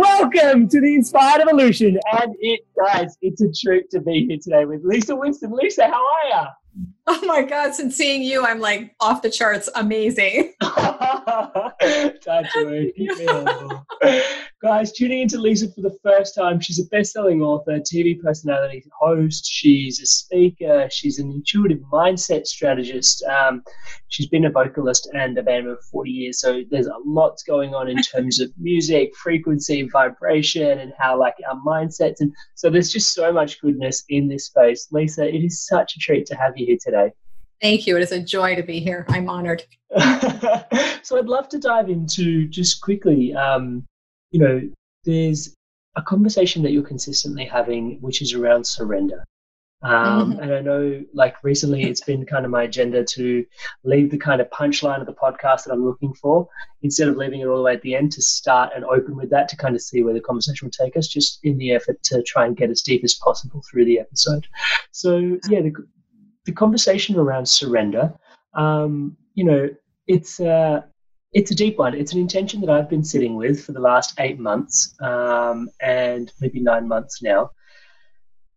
Welcome to the Inspired Evolution, and it guys, it's a treat to be here today with Lisa Winston. Lisa, how are you? Oh my God, since seeing you, I'm like off the charts, amazing. Guys, tuning into Lisa for the first time. She's a best-selling author, TV personality, host. She's a speaker. She's an intuitive mindset strategist. Um, she's been a vocalist and a band for 40 years. So there's a lot going on in terms of music, frequency, vibration, and how like our mindsets. And so there's just so much goodness in this space. Lisa, it is such a treat to have you here today. Thank you. It is a joy to be here. I'm honored. so I'd love to dive into just quickly. Um, you know, there's a conversation that you're consistently having, which is around surrender. Um, Mm-hmm. And I know, like recently, it's been kind of my agenda to leave the kind of punchline of the podcast that I'm looking for instead of leaving it all the way at the end to start and open with that to kind of see where the conversation will take us, just in the effort to try and get as deep as possible through the episode. So, yeah, the, the conversation around surrender, um, you know, it's uh, it's a deep one. It's an intention that I've been sitting with for the last eight months um, and maybe nine months now.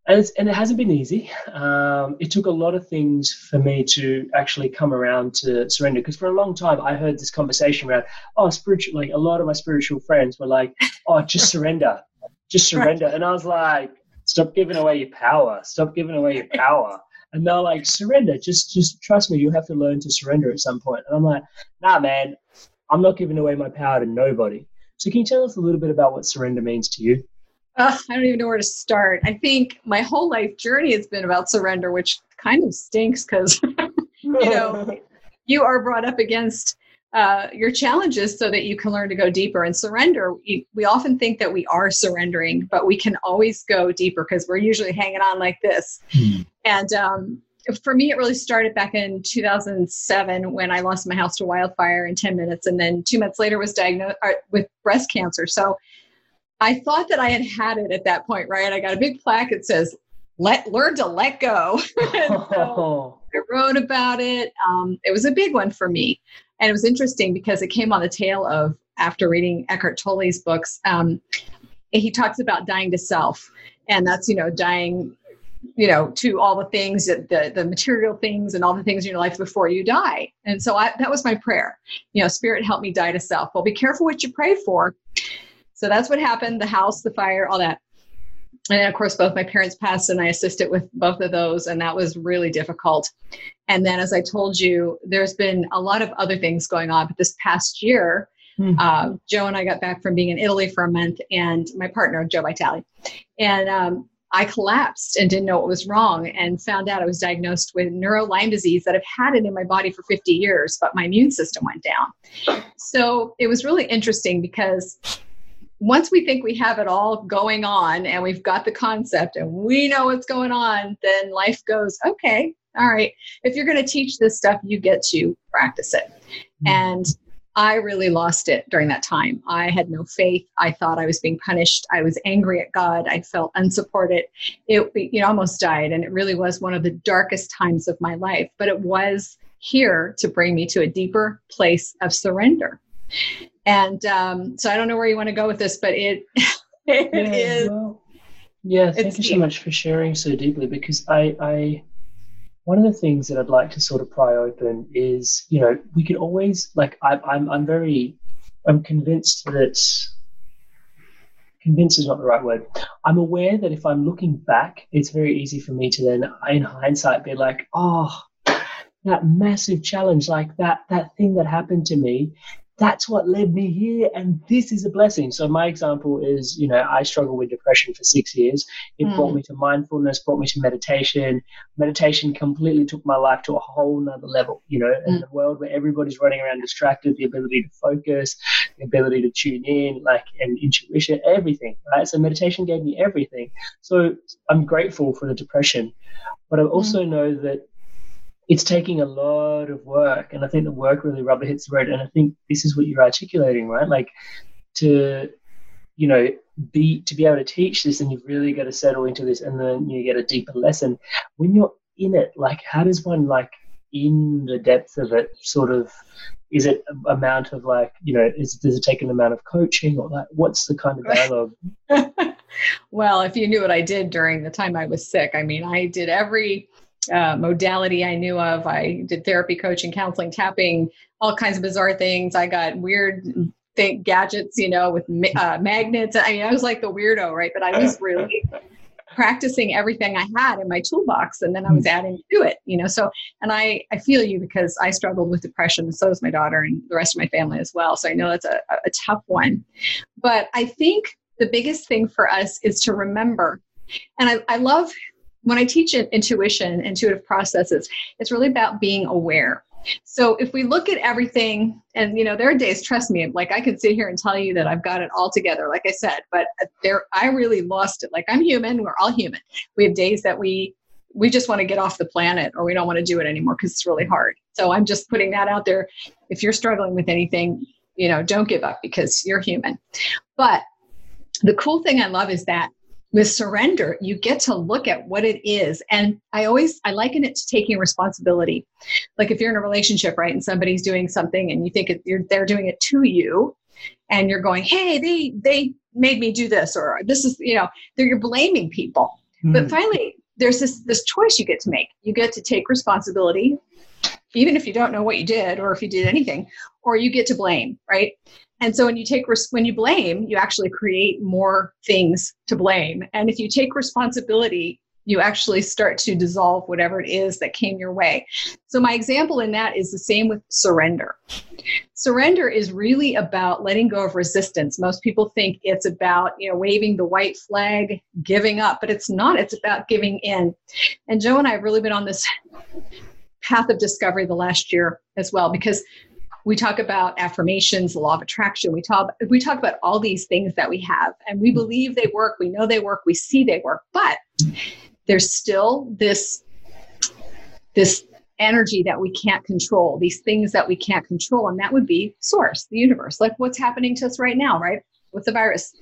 And, it's, and it hasn't been easy. Um, it took a lot of things for me to actually come around to surrender. Because for a long time, I heard this conversation around, oh, spiritual. Like a lot of my spiritual friends were like, oh, just surrender, just surrender. And I was like, stop giving away your power. Stop giving away your power. And they're like, surrender. Just, just trust me. You have to learn to surrender at some point. And I'm like, nah, man, I'm not giving away my power to nobody. So can you tell us a little bit about what surrender means to you? Uh, I don't even know where to start. I think my whole life journey has been about surrender, which kind of stinks because, you know, you are brought up against uh, your challenges so that you can learn to go deeper and surrender. We, we often think that we are surrendering, but we can always go deeper because we're usually hanging on like this. And um, for me, it really started back in 2007 when I lost my house to wildfire in 10 minutes, and then two months later was diagnosed uh, with breast cancer. So I thought that I had had it at that point, right? I got a big plaque that says "Let learn to let go." So I wrote about it. Um, it was a big one for me, and it was interesting because it came on the tail of after reading Eckhart Tolle's books. Um, he talks about dying to self, and that's you know dying you know to all the things the the material things and all the things in your life before you die. And so I, that was my prayer. You know spirit help me die to self. Well be careful what you pray for. So that's what happened the house the fire all that and then of course both my parents passed and i assisted with both of those and that was really difficult and then as i told you there's been a lot of other things going on but this past year Hmm. uh, joe and i got back from being in italy for a month and my partner joe vitale and um, I collapsed and didn't know what was wrong and found out I was diagnosed with neuro Lyme disease that I've had it in my body for 50 years, but my immune system went down. So it was really interesting because once we think we have it all going on and we've got the concept and we know what's going on, then life goes, okay, all right. If you're going to teach this stuff, you get to practice it. Mm-hmm. And I really lost it during that time. I had no faith. I thought I was being punished. I was angry at God. I felt unsupported. It you know almost died and it really was one of the darkest times of my life, but it was here to bring me to a deeper place of surrender. And um, so I don't know where you want to go with this, but it, it yeah, is. Well, yeah, thank you so much for sharing so deeply because I, I, one of the things that I'd like to sort of pry open is, you know, we can always like I, I'm, I'm very, I'm convinced that convinced is not the right word. I'm aware that if I'm looking back, it's very easy for me to then, in hindsight, be like, oh, that massive challenge, like that that thing that happened to me, that's what led me here and this is a blessing so my example is you know i struggled with depression for six years it mm. brought me to mindfulness brought me to meditation meditation completely took my life to a whole nother level you know mm. in a world where everybody's running around distracted the ability to focus the ability to tune in like and intuition everything right so meditation gave me everything so i'm grateful for the depression but i also mm. know that it's taking a lot of work and i think the work really rubber hits the road and i think this is what you're articulating right? Like to you know be to be able to teach this and you've really got to settle into this and then you get a deeper lesson. When you're in it like how does one like in the depth of it sort of is it amount of like you know is does it take an amount of coaching or like what's the kind of dialogue? Well if you knew what i did during the time i was sick i mean i did every uh, modality I knew of. I did therapy, coaching, counseling, tapping, all kinds of bizarre things. I got weird think gadgets, you know, with uh, magnets. I mean, I was like the weirdo, right? But I was really practicing everything I had in my toolbox, and then I was hmm. adding to it, you know. So, and I I feel you because I struggled with depression, and so does my daughter and the rest of my family as well. So I know that's a, a tough one, but I think the biggest thing for us is to remember. And I, I love when I teach intuition, intuitive processes, it's really about being aware. So if we look at everything, and you know, there are days, trust me, like I could sit here and tell you that I've got it all together, like I said, but there, I really lost it. Like I'm human, we're all human. We have days that we we just want to get off the planet or we don't want to do it anymore because it's really hard. So I'm just putting that out there. If you're struggling with anything, you know, don't give up because you're human. But the cool thing I love is that with surrender you get to look at what it is. And i always i liken it to taking responsibility. Like if you're in a relationship right and somebody's doing something and you think it, they're doing it to you and you're going hey they they made me do this or this is you know you're blaming people. Mm. but finally there's this this choice you get to make. You get to take responsibility even if you don't know what you did or if you did anything or you get to blame right and so when you take when you blame, you actually create more things to blame. And if you take responsibility, you actually start to dissolve whatever it is that came your way. So my example in that is the same with surrender. Surrender is really about letting go of resistance. Most people think it's about, you know, waving the white flag, giving up, but it's not. It's about giving in. And Joe and I have really been on this path of discovery the last year as well because we talk about affirmations the law of attraction we talk we talk about all these things that we have and we believe they work we know they work we see they work but there's still this this energy that we can't control these things that we can't control and that would be source the universe like what's happening to us right now right with the virus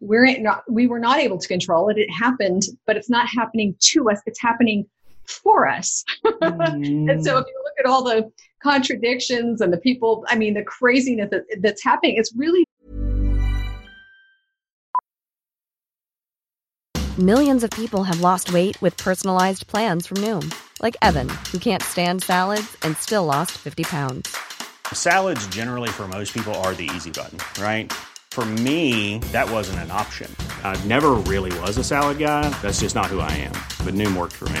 we're not we were not able to control it it happened but it's not happening to us it's happening for us. Mm. and so if you at all the contradictions and the people, I mean, the craziness that, that's happening, it's really. Millions of people have lost weight with personalized plans from Noom, like Evan, who can't stand salads and still lost 50 pounds. Salads, generally, for most people, are the easy button, right? For me, that wasn't an option. I never really was a salad guy. That's just not who I am. But Noom worked for me.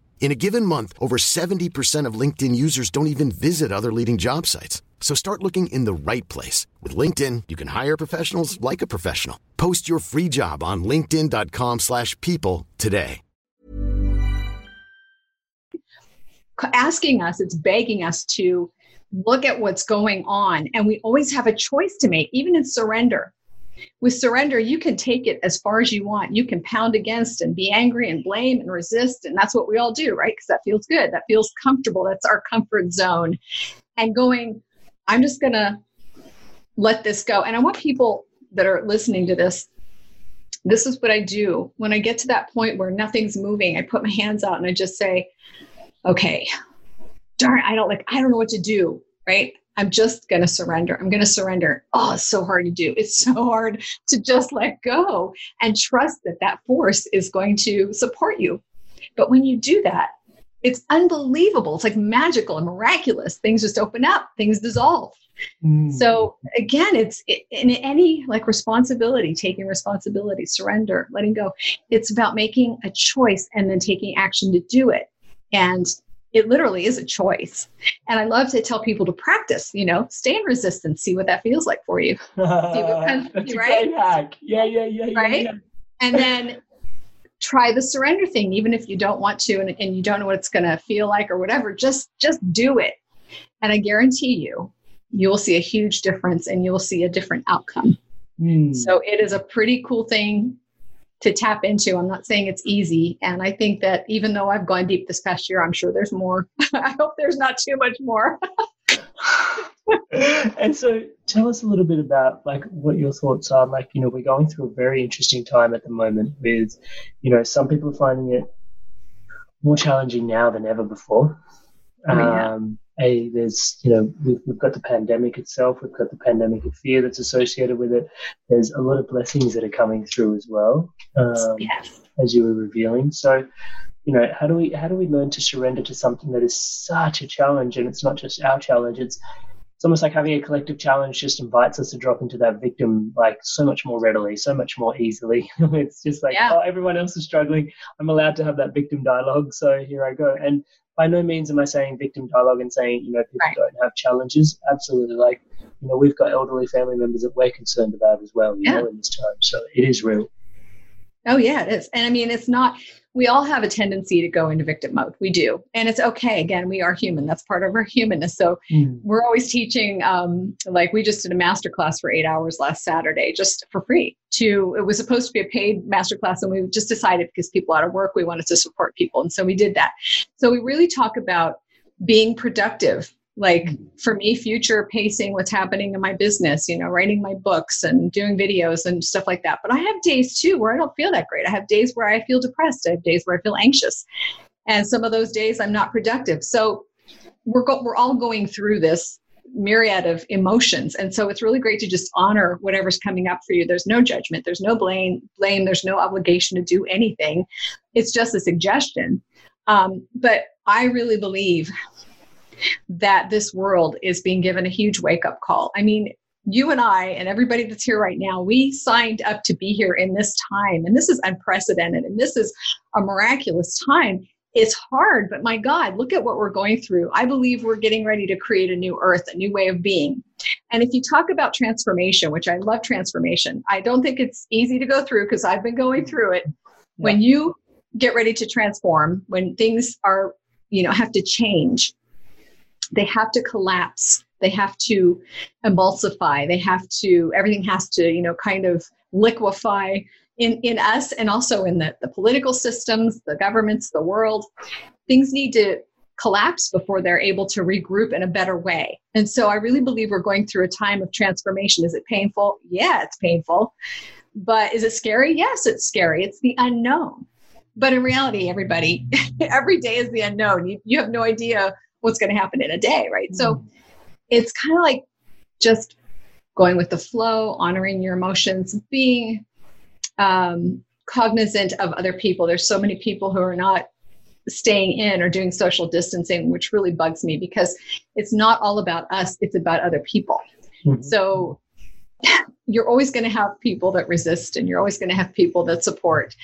In a given month, over 70% of LinkedIn users don't even visit other leading job sites. So start looking in the right place. With LinkedIn, you can hire professionals like a professional. Post your free job on linkedin.com slash people today. Asking us, it's begging us to look at what's going on. And we always have a choice to make, even in surrender. With surrender, you can take it as far as you want. You can pound against and be angry and blame and resist. And that's what we all do, right? Because that feels good. That feels comfortable. That's our comfort zone. And going, I'm just going to let this go. And I want people that are listening to this this is what I do. When I get to that point where nothing's moving, I put my hands out and I just say, okay, darn, I don't like, I don't know what to do, right? I'm just going to surrender. I'm going to surrender. Oh, it's so hard to do. It's so hard to just let go and trust that that force is going to support you. But when you do that, it's unbelievable. It's like magical and miraculous. Things just open up, things dissolve. Mm. So again, it's in any like responsibility, taking responsibility, surrender, letting go. It's about making a choice and then taking action to do it. And it literally is a choice. And I love to tell people to practice, you know, stay in resistance, see what that feels like for you. Right? Yeah, yeah, yeah. Right? Yeah. And then try the surrender thing, even if you don't want to and, and you don't know what it's gonna feel like or whatever, just just do it. And I guarantee you, you will see a huge difference and you'll see a different outcome. Mm. So it is a pretty cool thing to tap into. I'm not saying it's easy. And I think that even though I've gone deep this past year, I'm sure there's more. I hope there's not too much more. and so tell us a little bit about like what your thoughts are like you know we're going through a very interesting time at the moment with you know some people are finding it more challenging now than ever before oh, yeah. um, a there's you know we've, we've got the pandemic itself we've got the pandemic of fear that's associated with it there's a lot of blessings that are coming through as well um, yes. as you were revealing so you know how do we how do we learn to surrender to something that is such a challenge and it's not just our challenge it's it's almost like having a collective challenge just invites us to drop into that victim like so much more readily, so much more easily. it's just like, yeah. oh, everyone else is struggling. I'm allowed to have that victim dialogue. So here I go. And by no means am I saying victim dialogue and saying, you know, people right. don't have challenges. Absolutely. Like, you know, we've got elderly family members that we're concerned about as well, you yeah. know, in this time. So it is real. Oh, yeah, it is. And I mean, it's not, we all have a tendency to go into victim mode. We do. And it's okay. Again, we are human. That's part of our humanness. So mm. we're always teaching, um, like we just did a master class for eight hours last Saturday, just for free. To it was supposed to be a paid master class, and we just decided because people out of work, we wanted to support people. And so we did that. So we really talk about being productive like for me future pacing what's happening in my business you know writing my books and doing videos and stuff like that. But i have days too where i don't feel that great. I have days where i feel depressed. I have days where i feel anxious. And some of those days i'm not productive. So we're go- we're all going through this myriad of emotions. And so it's really great to just honor whatever's coming up for you. There's no judgment. There's no blame blame. There's no obligation to do anything. It's just a suggestion. Um, but i really believe that this world is being given a huge wake up call. I mean, you and I and everybody that's here right now, we signed up to be here in this time. And this is unprecedented and this is a miraculous time. It's hard, but my God, look at what we're going through. I believe we're getting ready to create a new earth, a new way of being. And if you talk about transformation, which I love transformation, I don't think it's easy to go through because I've been going through it. When you get ready to transform, when things are, you know, have to change, they have to collapse. They have to emulsify. They have to everything has to you know kind of liquefy in in us and also in the, the political systems the governments the world. Things need to collapse before they're able to regroup in a better way. And so i really believe we're going through a time of transformation. Is it painful? Yeah it's painful. But is it scary? Yes it's scary. It's the unknown. But in reality everybody every day is the unknown. You, you have no idea what's going to happen in a day, right? Mm-hmm. So it's kind of like just going with the flow, honoring your emotions, being um, cognizant of other people. There's so many people who are not staying in or doing social distancing, which really bugs me because it's not all about us, it's about other people. Mm-hmm. So you're always going to have people that resist and you're always going to have people that support.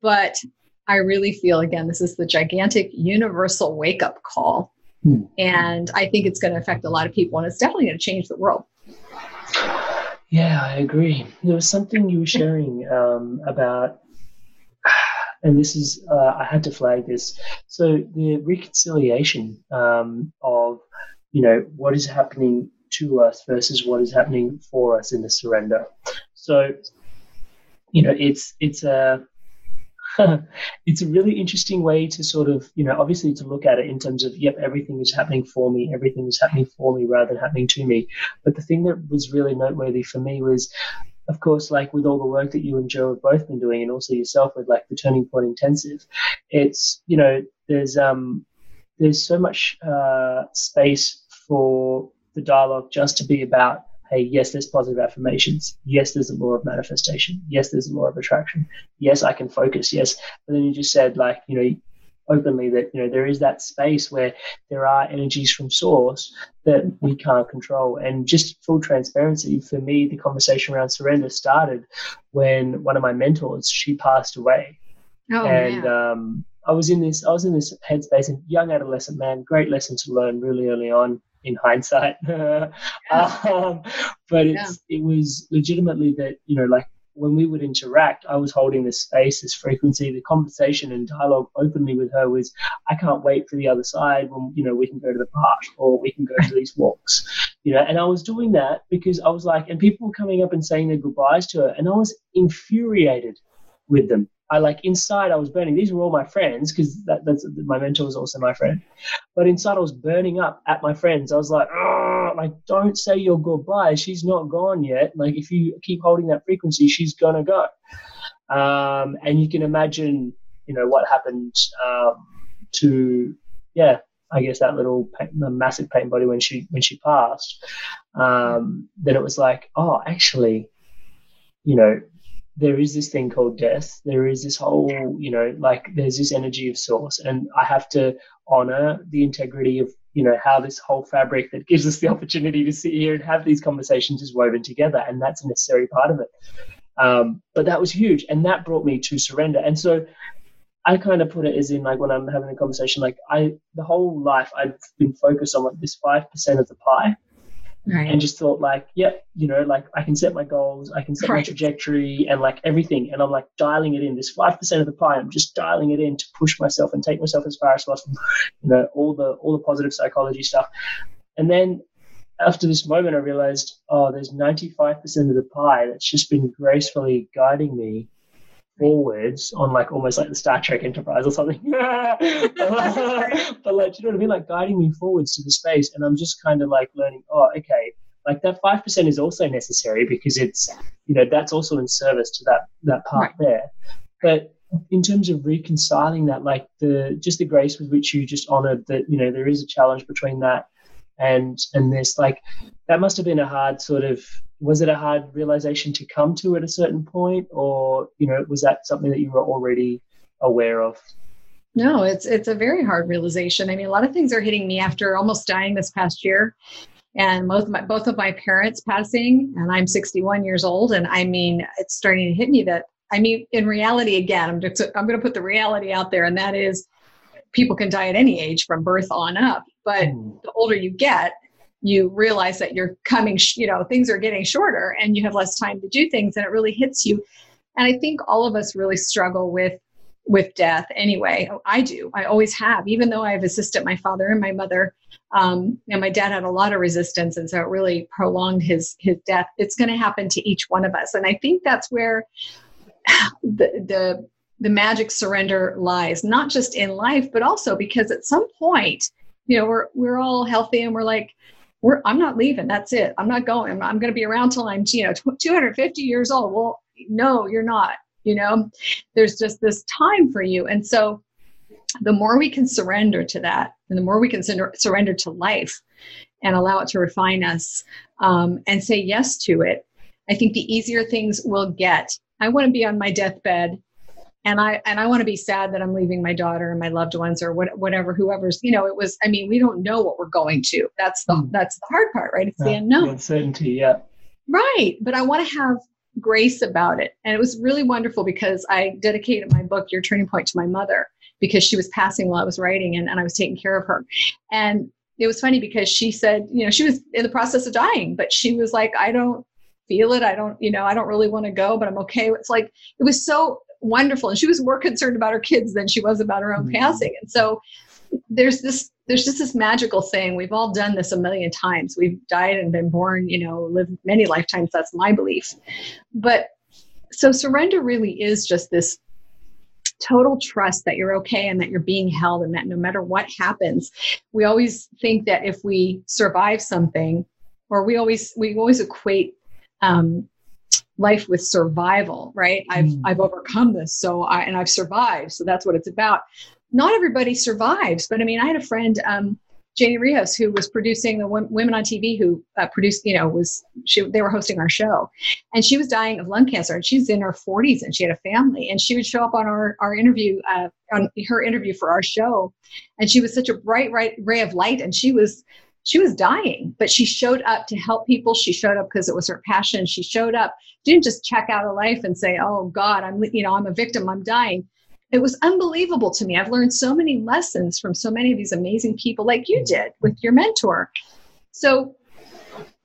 But I really feel, again, this is the gigantic universal wake up call. Hmm. And I think it's going to affect a lot of people and it's definitely going to change the world. Yeah, I agree. There was something you were sharing um, about, and this is, uh, I had to flag this. So the reconciliation um, of, you know, what is happening to us versus what is happening for us in the surrender. So, you know, it's it's a it's a really interesting way to sort of, you know, obviously to look at it in terms of, yep, everything is happening for me, everything is happening for me rather than happening to me. But the thing that was really noteworthy for me was, of course, like with all the work that you and Joe have both been doing, and also yourself with like the Turning Point Intensive, it's, you know, there's um there's so much uh, space for the dialogue just to be about hey, yes, there's positive affirmations. Yes, there's a law of manifestation. Yes, there's a law of attraction. Yes, I can focus. Yes. But then you just said, like, you know, openly that, you know, there is that space where there are energies from source that we can't control. And just full transparency, for me, the conversation around surrender started when one of my mentors, she passed away. Oh, and, um, I was in this, I was in this headspace, and young adolescent man, great lesson to learn really early on in hindsight. um, but it's yeah. it was legitimately that you know like when we would interact, I was holding this space, this frequency, the conversation and dialogue openly with her was, I can't wait for the other side when, you know, we can go to the park or we can go to these walks, you know, and I was doing that because I was like, and people were coming up and saying their goodbyes to her and I was infuriated with them. I like inside I was burning. These were all my friends because that, that's my mentor was also my friend. But inside I was burning up at my friends. I was like, like don't say your goodbye. She's not gone yet. Like if you keep holding that frequency, she's gonna go. Um, and you can imagine, you know, what happened um, to yeah, I guess that little pain, the massive pain body when she when she passed. Um, then it was like, oh, actually, you know, there is this thing called death. There is this whole, you know, like there's this energy of source, and I have to honor the integrity of, you know, how this whole fabric that gives us the opportunity to sit here and have these conversations is woven together, and that's a necessary part of it. Um, but that was huge, and that brought me to surrender. And so I kind of put it as in like when I'm having a conversation, like I the whole life I've been focused on like this five percent of the pie Right. and just thought like yep you know like i can set my goals i can set right. my trajectory and like everything and i'm like dialing it in this 5% of the pie i'm just dialing it in to push myself and take myself as far as possible you know all the all the positive psychology stuff and then after this moment i realized oh there's 95% of the pie that's just been gracefully guiding me forwards on like almost like the Star Trek Enterprise or something. but like, you know what I mean? Like guiding me forwards to the space. And I'm just kind of like learning, oh, okay, like that 5% is also necessary because it's, you know, that's also in service to that, that part right. there. But in terms of reconciling that, like the, just the grace with which you just honored that, you know, there is a challenge between that and, and this, like, that must have been a hard sort of was it a hard realization to come to at a certain point or you know was that something that you were already aware of? No it's it's a very hard realization. I mean a lot of things are hitting me after almost dying this past year and both my both of my parents passing and i'm 61 years old and i mean it's starting to hit me that i mean in reality again i'm just i'm going to put the reality out there and that is people can die at any age from birth on up but mm. the older you get you realize that you're coming, you know, things are getting shorter and you have less time to do things and it really hits you. And I think all of us really struggle with with death anyway. I do. I always have, even though I've assisted my father and my mother. Um, and my dad had a lot of resistance, and so it really prolonged his his death. It's going to happen to each one of us, and I think that's where the the the magic surrender lies, not just in life, but also because at some point, you know, we're we're all healthy and we're like, we're, I'm not leaving. That's it. I'm not going. I'm, going to be around till I'm, you know, 250 years old. Well, no, you're not. You know, there's just this time for you. And so the more we can surrender to that, and the more we can sur- surrender to life and allow it to refine us um, and say yes to it, I think the easier things will get. I want to be on my deathbed and I and I want to be sad that I'm leaving my daughter and my loved ones or what, whatever whoever's you know it was I mean we don't know what we're going to that's the mm. that's the hard part right it's yeah, the unknown the uncertainty yeah right but I want to have grace about it and it was really wonderful because I dedicated my book Your Turning Point to my mother because she was passing while I was writing and, and I was taking care of her and it was funny because she said you know she was in the process of dying but she was like I don't feel it. I don't, you know, I don't really want to go, but I'm okay. It's like, it was so wonderful. And she was more concerned about her kids than she was about her own mm-hmm. passing. And so there's this, there's just this magical thing. We've all done this a million times. We've died and been born, you know, lived many lifetimes. That's my belief. But so surrender really is just this total trust that you're okay and that you're being held and that no matter what happens we always think that if we survive something or we always we always equate um, life with survival, right? I've mm. I've overcome this, so I and I've survived. So that's what it's about. Not everybody survives, but I mean, I had a friend, um, Janie Rios, who was producing the Women on TV, who uh, produced, you know, was she? They were hosting our show, and she was dying of lung cancer, and she's in her 40s, and she had a family, and she would show up on our our interview, uh, on her interview for our show, and she was such a bright, bright ray of light, and she was she was dying, but she showed up to help people. She showed up because it was her passion. She showed up, didn't just check out of life and say, "Oh God, I'm you know I'm a victim. I'm dying." It was unbelievable to me. I've learned so many lessons from so many of these amazing people, like you did with your mentor. So,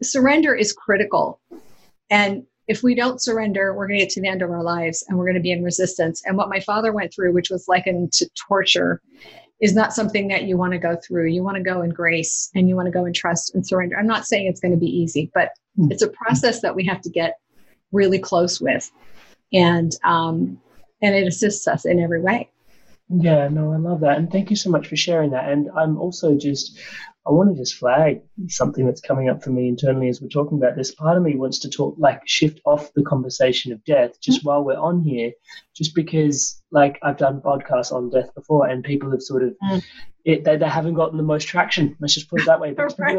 surrender is critical, and if we don't surrender, we're going to get to the end of our lives and we're going to be in resistance. And what my father went through, which was likened to torture, is not something that you want to go through. You want to go in grace and you want to go in trust and surrender. I'm not saying it's going to be easy, but mm. it's a process that we have to get really close with, and um, and it assists us in every way. Yeah, no, I love that, and thank you so much for sharing that. And I'm also just I want to just flag something that's coming up for me internally as we're talking about this. Part of me wants to talk, like, shift off the conversation of death just mm-hmm. while we're on here, just because, like, I've done podcasts on death before and people have sort of, mm. it, they, they haven't gotten the most traction. Let's just put it that way. right.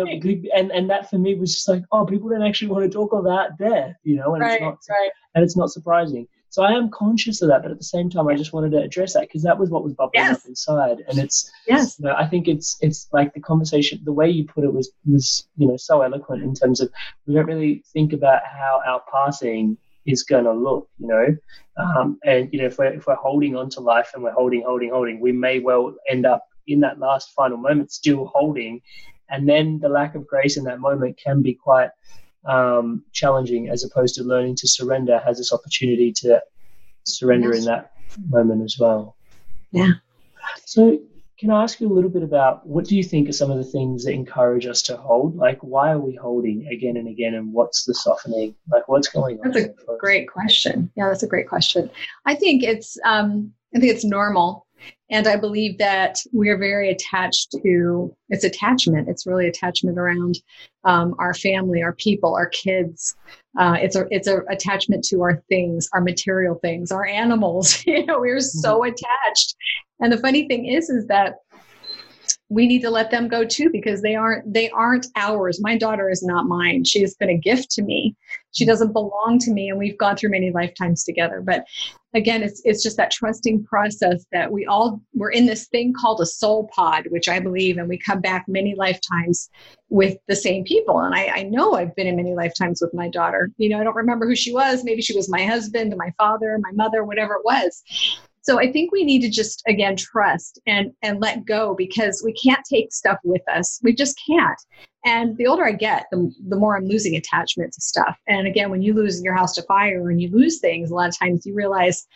and, and that for me was just like, oh, people don't actually want to talk about death, you know, and, right, it's, not, right. and it's not surprising. So I am conscious of that, but at the same time, I just wanted to address that because that was what was bubbling yes. up inside, and it's yes, you know, I think it's it's like the conversation, the way you put it was was you know so eloquent in terms of we don't really think about how our passing is going to look, you know, um, and you know if we're if we're holding on to life and we're holding, holding, holding, we may well end up in that last final moment still holding, and then the lack of grace in that moment can be quite um, challenging as opposed to learning to surrender has this opportunity to surrender yes. in that moment as well. Yeah. So, can I ask you a little bit about what do you think are some of the things that encourage us to hold? Like, why are we holding again and again, and what's the softening? Like, what's going on? That's a great question. Yeah, that's a great question. I think it's um, I think it's normal and I believe that we are very attached to it's attachment. It's really attachment around um, our family, our people, our kids. Uh, it's a it's a attachment to our things, our material things, our animals. you know, we're so mm-hmm. attached. And the funny thing is, is that we need to let them go too because they aren't they aren't ours. My daughter is not mine. She has been a gift to me. She doesn't belong to me and we've gone through many lifetimes together. But again it's it's just that trusting process that we all we're in this thing called a soul pod which i believe and we come back many lifetimes with the same people. And I, I know i've been in many lifetimes with my daughter. You know i don't remember who she was. Maybe she was my husband my father my mother whatever it was so I think we need to just again trust and and let go because we can't take stuff with us. We just can't. And the older I get, the, the more I'm losing attachment to stuff. And again, when you lose your house to fire and you lose things, a lot of times you realize,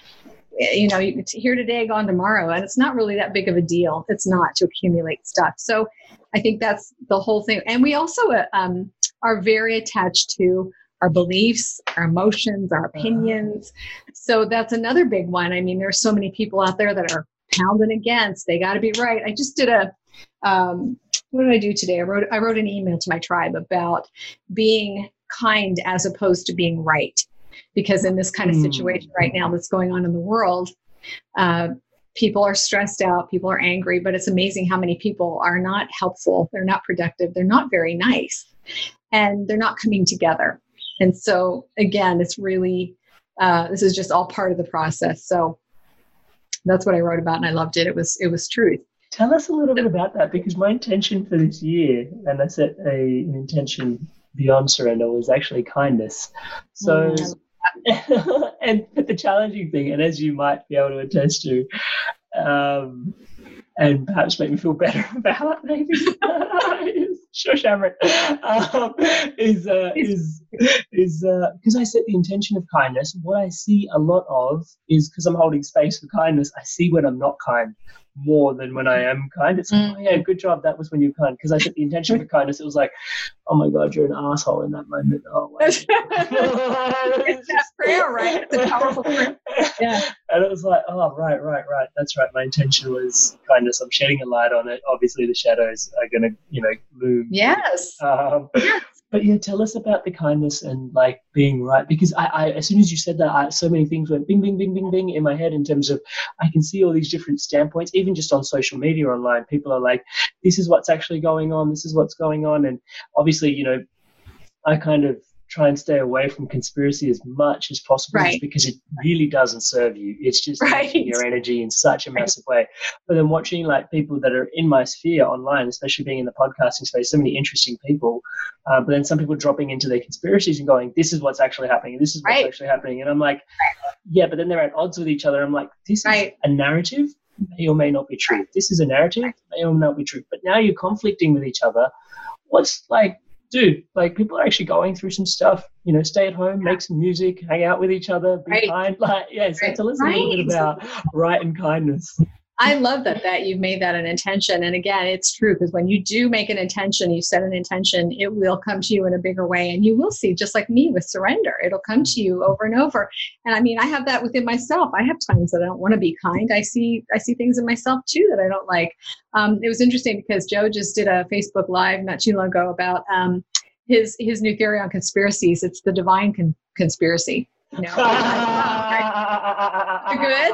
eh, you know, it's here today, gone tomorrow, and it's not really that big of a deal. It's not to accumulate stuff. So I think that's the whole thing. And we also uh, um, are very attached to our beliefs, our emotions, our opinions. So that's another big one. I mean, there's so many people out there that are pounding against. They got to be right. I just did a um, what did I do today? I wrote I wrote an email to my tribe about being kind as opposed to being right, because in this kind of hmm. situation right now that's going on in the world. Uh, people are stressed out people are angry but it's amazing how many people are not helpful they're not productive they're not very nice and they're not coming together and so again, it's really uh, this is just all part of the process. So that's what I wrote about, and I loved it. It was it was truth. Tell us a little bit about that because my intention for this year, and I set a, an intention beyond surrender, was actually kindness. So, mm. and the challenging thing, and as you might be able to attest to, um, and perhaps make me feel better about it, maybe. sure, Shamron, um, is uh, is is because uh, I set the intention of kindness. What I see a lot of is because I'm holding space for kindness. I see when I'm not kind more than when I am kind. It's like, oh, yeah, good job. That was when you're kind. Because I set the intention for kindness. It was like, oh my God, you're an asshole in that moment. Oh, it's that prayer, right? It's a powerful prayer. Yeah. And it was like, oh, right, right, right. That's right. My intention was kindness. I'm shedding a light on it. Obviously, the shadows are going to, you know, loom. Yes. Um, yes. But yeah, tell us about the kindness and like being right. Because I, I as soon as you said that, I, so many things went bing, bing, bing, bing, bing in my head in terms of I can see all these different standpoints, even just on social media online. People are like, this is what's actually going on. This is what's going on. And obviously, you know, I kind of try and stay away from conspiracy as much as possible right. because it really doesn't serve you. It's just right. your energy in such a massive way. But then watching like people that are in my sphere online, especially being in the podcasting space, so many interesting people. Uh, but then some people dropping into their conspiracies and going, "This is what's actually happening. This is what's right. actually happening." And I'm like, "Yeah," but then they're at odds with each other. I'm like, "This is a narrative." May or may not be true. This is a narrative, may or may not be true. But now you're conflicting with each other. What's like dude, like people are actually going through some stuff. You know, stay at home, make some music, hang out with each other, be right. kind. Like, yeah, so right. tell us a little bit about right and kindness. I love that that you've made that an intention. And again, it's true because when you do make an intention, you set an intention, it will come to you in a bigger way. And you will see, just like me with surrender, it'll come to you over and over. And I mean, I have that within myself. I have times that I don't want to be kind. I see I see things in myself too that I don't like. Um, it was interesting because Joe just did a Facebook Live not too long ago about um, his his new theory on conspiracies. It's the divine con- conspiracy. You know, good.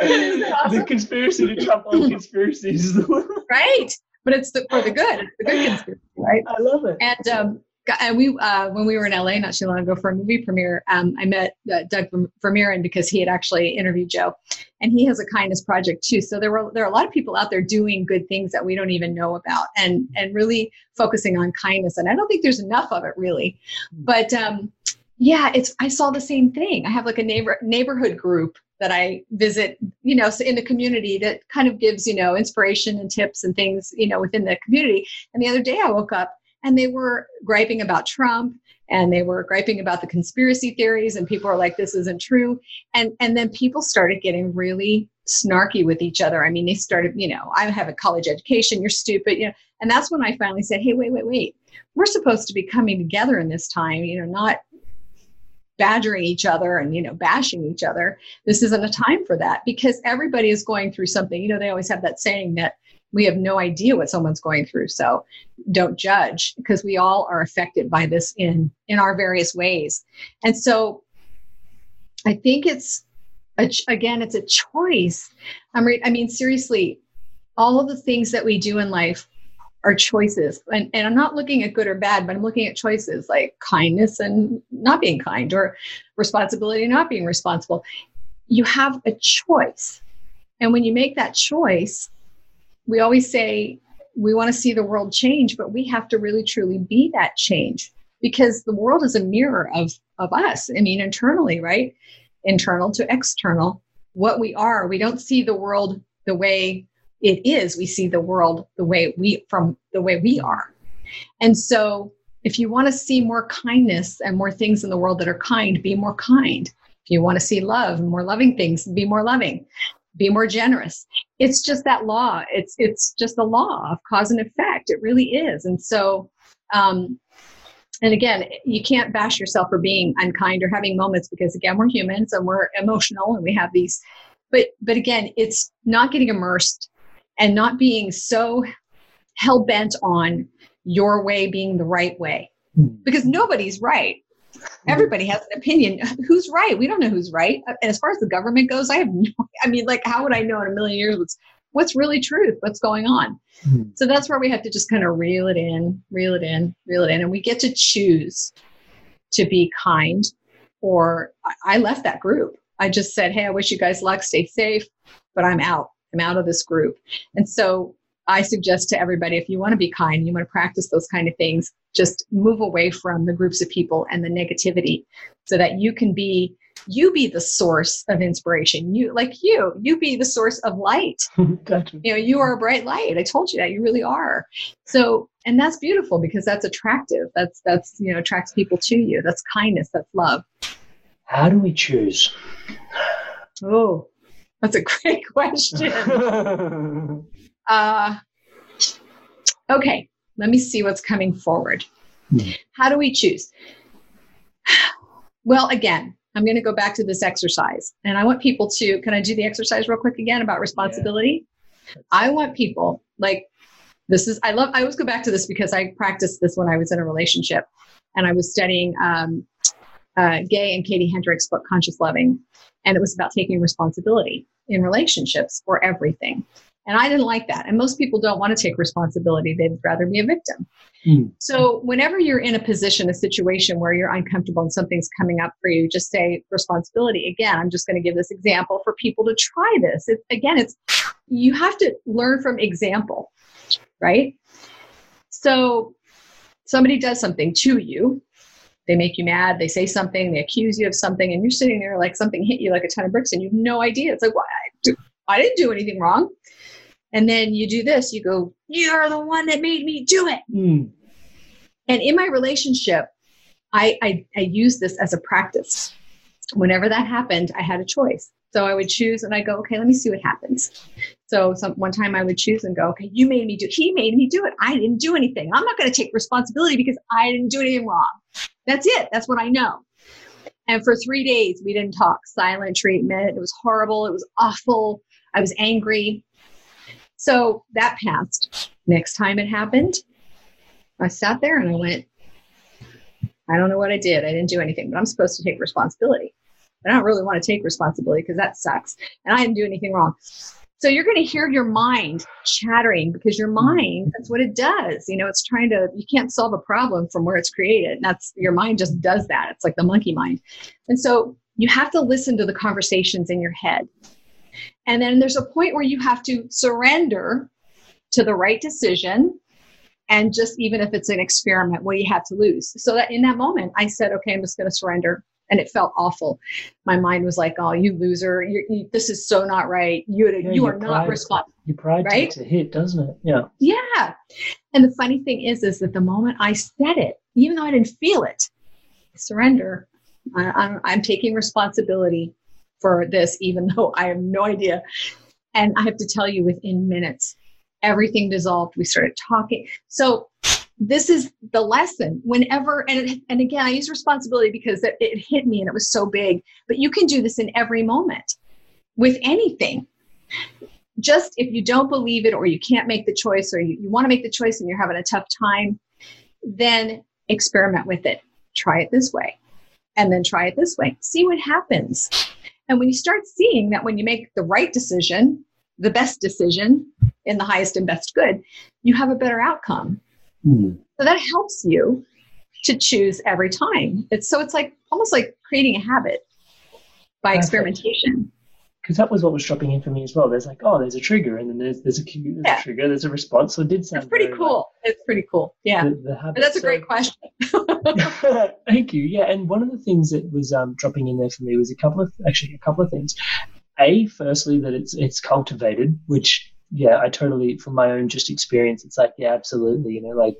The conspiracy to trump all conspiracies. right, but it's the, for the good. It's the good conspiracy, right? I love it. And um, and we uh, when we were in LA not too long ago for a movie premiere, um, I met uh, Doug Vermeeren because he had actually interviewed Joe, and he has a kindness project too. So there were there are a lot of people out there doing good things that we don't even know about, and and really focusing on kindness. And I don't think there's enough of it really, but um, yeah, it's I saw the same thing. I have like a neighbor neighborhood group that I visit, you know, in the community that kind of gives, you know, inspiration and tips and things, you know, within the community. And the other day I woke up and they were griping about Trump and they were griping about the conspiracy theories and people are like this isn't true. And and then people started getting really snarky with each other. I mean they started you know i have a college education you're stupid you know. And that's when i finally said hey wait wait wait. We're supposed to be coming together in this time you know not badgering each other and you know bashing each other this isn't a time for that because everybody is going through something. You know they always have that saying that we have no idea what someone's going through so don't judge because we all are affected by this in in our various ways. And so i think it's a, again it's a choice. I mean seriously all of the things that we do in life are choices and, and i'm not looking at good or bad but i'm looking at choices like kindness and not being kind or responsibility and not being responsible you have a choice and when you make that choice we always say we want to see the world change, but we have to really truly be that change because the world is a mirror of, of us. I mean, internally, right? Internal to external, what we are. We don't see the world the way it is. We see the world the way we, from the way we are. And so, if you want to see more kindness and more things in the world that are kind, be more kind. If you want to see love and more loving things, be more loving be more generous it's just that law it's it's just the law of cause and effect it really is and so um and again you can't bash yourself for being unkind or having moments because again we're humans and we're emotional and we have these but but again it's not getting immersed and not being so hell-bent on your way being the right way. Hmm. because nobody's right. Everybody has an opinion. Who's right? We don't know who's right. And as far as the government goes i have no i mean like how would i know in a million years what's what's really truth? What's going on? Mm-hmm. so that's where we have to just kind of reel it in reel it in reel it in. And we get to choose to be kind or i left that group. I just said, hey, I wish you guys luck, stay safe, but I'm out. I'm out of this group. And so I suggest to everybody if you want to be kind, you want to practice those kind of things, just move away from the groups of people and the negativity so that you can be you be the source of inspiration. You like you you be the source of light. Gotcha. you know you are a bright light. I told you that you really are. So and that's beautiful because that's attractive. That's that's you know attracts people to you. That's kindness. That's love. How do we choose? Oh that's a great question uh okay let me see what's coming forward how do we choose well again I'm going to go back to this exercise. And I want people to, can I do the exercise real quick again about responsibility? Yeah. I want people, like, this is, I love, I always go back to this because I practiced this when I was in a relationship and I was studying um, uh, Gay and Katie Hendricks' book, Conscious Loving. And it was about taking responsibility in relationships for everything. And I didn't like that. And most people don't want to take responsibility, they'd rather be a victim. Mm. So, whenever you're in a position, a situation where you're uncomfortable and something's coming up for you, just say responsibility. Again, I'm just going to give this example for people to try this. Again, it's you have to learn from example, right? So, somebody does something to you, they make you mad, they say something, they accuse you of something, and you're sitting there like something hit you like a ton of bricks and you have no idea. It's like, why? I didn't do anything wrong. And then you do this, you go, You're the one that made me do it. Mm. And in my relationship, I, I, I use this as a practice. Whenever that happened, I had a choice. So I would choose and I go, okay, let me see what happens. So some, one time I would choose and go, okay, you made me do, he made me do it. I didn't do anything. I'm not going to take responsibility because I didn't do anything wrong. That's it. That's what I know. And for three days, we didn't talk. Silent treatment. It was horrible. It was awful. I was angry. So that passed. Next time it happened, I sat there and I went, I don't know what I did. I didn't do anything, but I'm supposed to take responsibility. But I don't really want to take responsibility because that sucks. And I didn't do anything wrong. So you're going to hear your mind chattering because your mm-hmm. mind, that's what it does. You know, it's trying to, you can't solve a problem from where it's created. And that's, your mind just does that. It's like the monkey mind. And so you have to listen to the conversations in your head. And then there's a point where you have to surrender to the right decision. And just even if it's an experiment, what do you have to lose? So that in that moment, I said, okay, I'm just going to surrender. And it felt awful. My mind was like, "Oh, you loser! You, this is so not right. You yeah, you are not responsible." Your pride right? takes a hit, doesn't it? Yeah. Yeah. And the funny thing is, is that the moment I said it, even though I didn't feel it, surrender. I, I'm, I'm taking responsibility for this, even though I have no idea. And I have to tell you, within minutes, everything dissolved. We started talking. So this is the lesson. Whenever and, and again i use responsibility because it, it hit me and it was so big but you can do this in every moment with anything. Just if you don't believe it or you can't make the choice or you, you want to make the choice and you're having a tough time then experiment with it. Try it this way and then try it this way. See what happens. And when you start seeing that when you make the right decision, the best decision in the highest and best good, you have a better outcome. Mm. So that helps you to choose every time. It's so it's like almost like creating a habit by Perfect. experimentation because that was what was dropping in for me as well. There's like, oh, there's a trigger, and then there's there's a, there's yeah. a trigger, there's a response. So it did sound. It's pretty cool. Like, it's pretty cool. Yeah, the, the that's a great question. Thank you. Yeah, and one of the things that was um, dropping in there for me was a couple of actually a couple of things. A, firstly, that it's it's cultivated, which yeah, I totally from my own just experience, it's like yeah, absolutely, you know, like.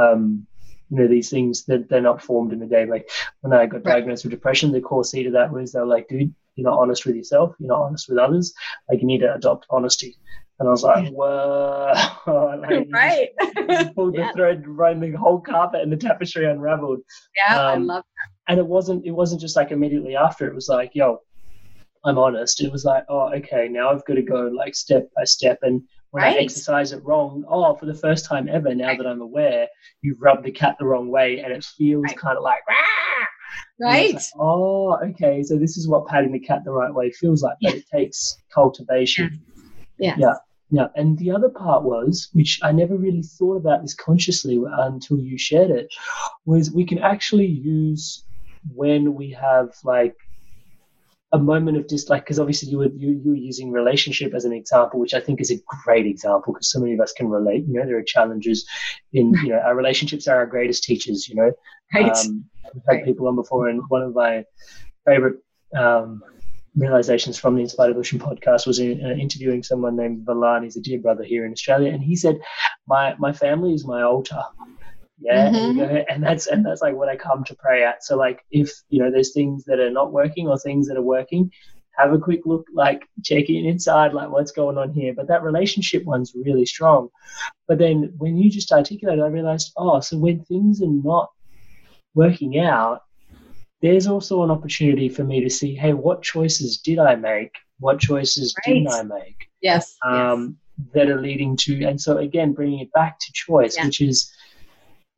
Um, you know these things that they're not formed in a day. Like when I got diagnosed right. with depression, the core seed of that was they're like, dude, you're not honest with yourself. You're not honest with others. Like you need to adopt honesty. And I was like, whoa. like, right. pulled yeah. the thread, right, the whole carpet and the tapestry unraveled. Yeah, um, I love that. And it wasn't, it wasn't just like immediately after. It was like, yo, I'm honest. It was like, oh, okay, now I've got to go like step by step. And when right. I exercise it wrong, oh, for the first time ever, now right. that I'm aware, you rub the cat the wrong way and it feels right. kind of like, Rah! Right. Like, oh, okay. So this is what patting the cat the right way feels like, but yeah. it takes cultivation. Yeah. Yeah. Yeah. And the other part was, which I never really thought about this consciously until you shared it, was we can actually use when we have like a moment of just like because obviously you were you, you were using relationship as an example which i think is a great example because so many of us can relate you know there are challenges in you know our relationships are our greatest teachers you know right. um, we've had people on before and one of my favorite um, realizations from the Inspired Evolution podcast was in, uh, interviewing someone named Valan. He's a dear brother here in Australia, and he said, "My my family is my altar." Yeah, mm-hmm. and, and that's and that's like what I come to pray at. So like, if you know, there's things that are not working or things that are working, have a quick look, like check in inside, like what's going on here. But that relationship one's really strong. But then when you just articulated, I realized, oh, so when things are not working out, there's also an opportunity for me to see, hey, what choices did I make? What choices right. didn't I make? Yes, um, yes. That are leading to, and so again, bringing it back to choice, yeah. which is,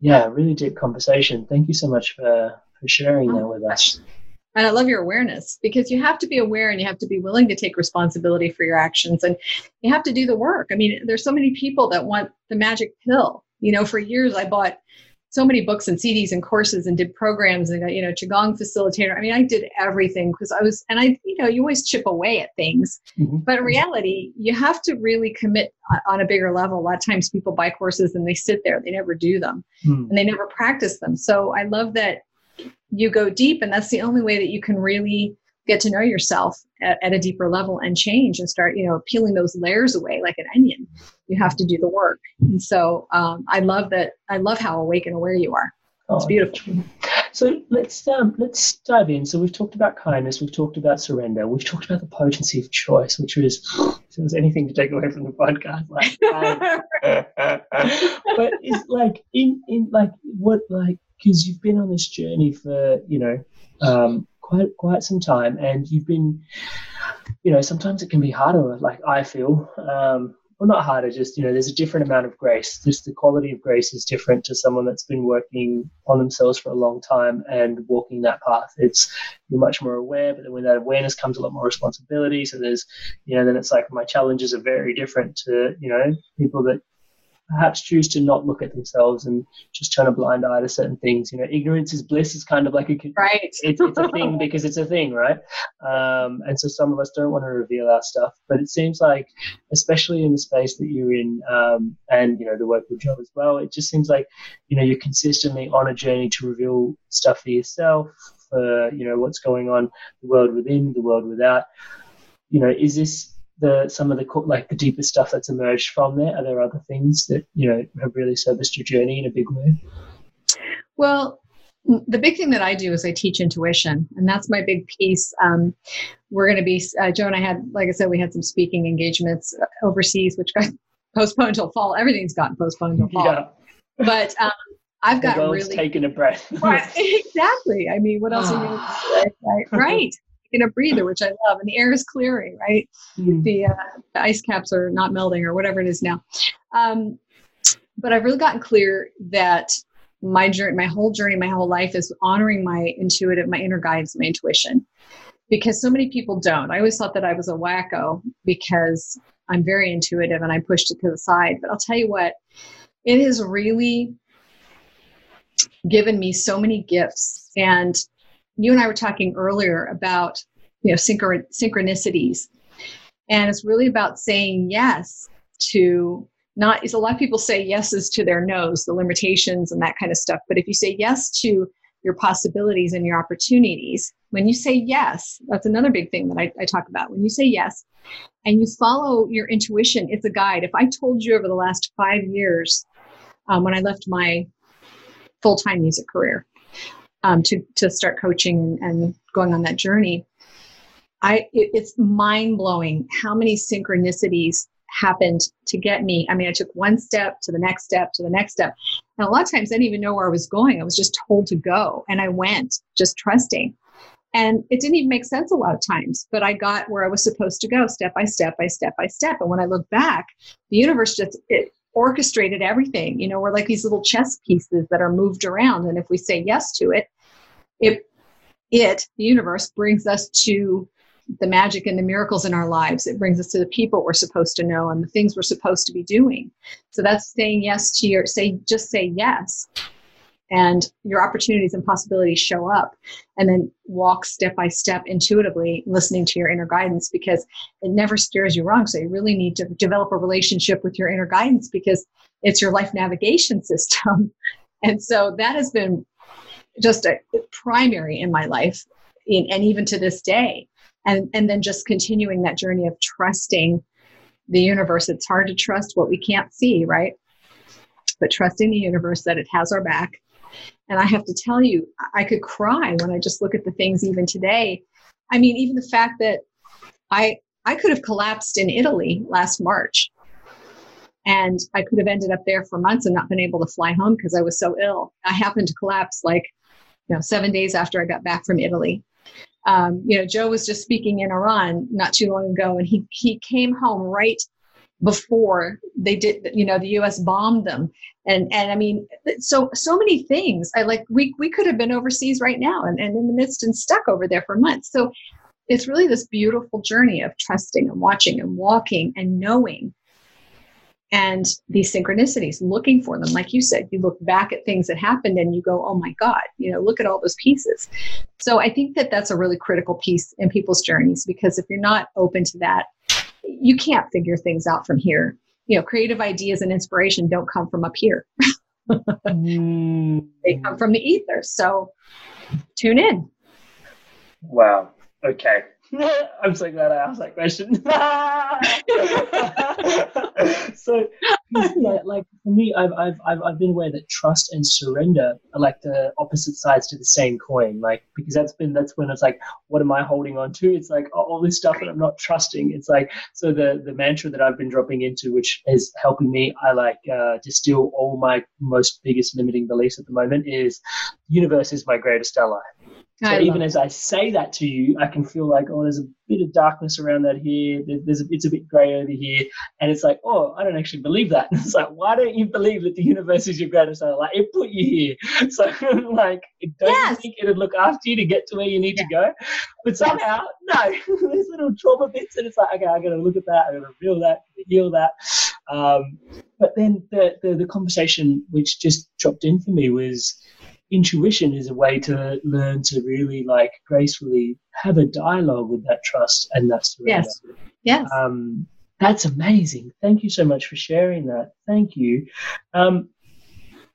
yeah, really deep conversation. Thank you so much for, for sharing oh, that with us. And I love your awareness because you have to be aware and you have to be willing to take responsibility for your actions and you have to do the work. I mean, there's so many people that want the magic pill. You know, for years I bought so many books and CDs and courses and did programs and you know qigong facilitator. I mean, I did everything because I was and I you know you always chip away at things, mm-hmm. but in reality, you have to really commit on a bigger level. A lot of times, people buy courses and they sit there, they never do them, mm-hmm. and they never practice them. So I love that you go deep, and that's the only way that you can really get to know yourself at, at, a deeper level and change and start you know peeling those layers away like an onion you have to do the work and so um, i love that i love how awake and aware you are it's oh, beautiful so let's um, let's dive in. So we've talked about kindness, we've talked about surrender, we've talked about the potency of choice, which was if there was anything to take away from the podcast, like, but it's like in in like what like because you've been on this journey for you know um, quite quite some time, and you've been, you know, sometimes it can be harder. Like I feel, um, well, not harder, just you know, there's a different amount of grace. Just the quality of grace is different to someone that's been working on themselves for a long time and walking that path. It's you're much more aware, but then when that awareness comes a lot more responsibility. So there's, you know, then it's like my challenges are very different to you know people that perhaps choose to not look at themselves and just turn a blind eye to certain things. You know, ignorance is bliss is kind of like a right. It's, it's a thing because it's a thing, right? Um, and so some of us don't want to reveal our stuff, but it seems like, especially in the space that you're in, um, and you know the work with Joe as well, it just seems like you know you're consistently on a journey to reveal stuff for yourself, for you know what's going on, the world within, the world without. You know, is this the some of the like the deeper stuff that's emerged from there? Are there other things that you know have really serviced your journey in a big way? Well, the big thing that I do is I teach intuition, and that's my big piece. Um, we're going to be uh, Joe and I had, like I said, we had some speaking engagements overseas, which got postponed until fall. Everything's gotten postponed until fall. Yeah. But um, I've got really taking a breath. right, exactly. I mean, what else are you Right, right taking a breather, which I love, and the air is clearing, right? Mm. The, uh, the, ice caps are not melting or whatever it is now. Um, but I've really gotten clear that my journey, my whole journey, my whole life is honoring my intuitive, my inner guidance, my intuition, because so many people don't. I always thought that I was a wacko because I'm very intuitive and I pushed it to the side. But I'll tell you what, it has really given me so many gifts and you and I were talking earlier about you know synchron- synchronicities, and it's really about saying yes to not. Is a lot of people say yeses to their no's, the limitations and that kind of stuff. But if you say yes to your possibilities and your opportunities, when you say yes, that's another big thing that I, I talk about. When you say yes, and you follow your intuition, it's a guide. If I told you over the last five years, um, when I left my full time music career, um, to to start coaching and, going on that journey. I it, it's mind blowing how many synchronicities happened to get me. I mean, I took one step to the next step to the next step, and a lot of times I didn't even know where I was going. I was just told to go, and I went just trusting. And it didn't even make sense a lot of times, but I got where I was supposed to go step by step by step by step. And when I look back, the universe just it orchestrated everything. You know, we're like these little chess pieces that are moved around. And if we say yes to it, it, it the universe, brings us to the magic and the miracles in our lives. It brings us to the people we're supposed to know and the things we're supposed to be doing. So that's saying yes to your say just say yes. And your opportunities and possibilities show up and then walk step by step intuitively listening to your inner guidance because it never steers you wrong. So you really need to develop a relationship with your inner guidance because it's your life navigation system. And so that has been just a primary in my life in, and even to this day. And and then just continuing that journey of trusting the universe. It's hard to trust what we can't see right? But trusting the universe that it has our back and I have to tell you, I could cry when I just look at the things even today. I mean, even the fact that I I could have collapsed in Italy last March. And I could have ended up there for months and not been able to fly home because I was so ill. I happened to collapse like, you know, seven days after I got back from Italy. Um, you know, Joe was just speaking in Iran not too long ago, and he he came home right before they did you know the us bombed them. And and i mean so so many things. I like we we could have been overseas right now and, and in the midst and stuck over there for months. So it's really this beautiful journey of trusting and watching and walking and knowing and these synchronicities looking for them. Like you said you look back at things that happened and you go oh my god you know look at all those pieces. So i think that that's a really critical piece in people's journeys because if you're not open to that you can't figure things out from here. You know, creative ideas and inspiration don't come from up here. mm. They come from the ether. So tune in. Wow. Okay. I'm so glad I asked that question. so, yeah, like for me, I've, I've, I've, I've been aware that trust and surrender are like the opposite sides to the same coin. Like, because that's been, that's when it's like, what am I holding on to? It's like oh, all this stuff that I'm not trusting. It's like, so the, the mantra that I've been dropping into, which is helping me, I like uh, distill all my most biggest limiting beliefs at the moment is universe is my greatest ally. So I even as I say that to you, I can feel like, oh, there's a bit of darkness around that here. There's a, it's a bit grey over here, and it's like, oh, I don't actually believe that. it's like, why don't you believe that the universe is your greatest ally? Like, it put you here, so like, don't yes. you think it'd look after you to get to where you need yeah. to go? But somehow, no, there's little trauma bits, and it's like, okay, I got to look at that, I got to feel that, heal that. Um, but then the, the the conversation which just dropped in for me was intuition is a way to learn to really like gracefully have a dialogue with that trust and that surrender. Yes. Yes. Um, that's amazing. Thank you so much for sharing that. Thank you. Um,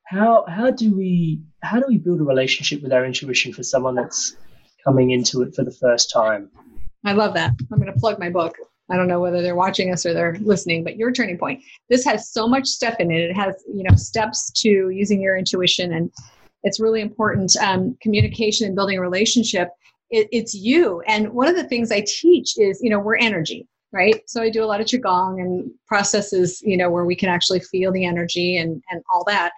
how how do we how do we build a relationship with our intuition for someone that's coming into it for the first time? I love that. I'm going to plug my book. I don't know whether they're watching us or they're listening, but your turning point. This has so much stuff in it. It has, you know, steps to using your intuition and it's really important um, communication and building a relationship it, it's you. And one of the things i teach is you know we're energy right? So i do a lot of qigong and processes you know where we can actually feel the energy and and all that.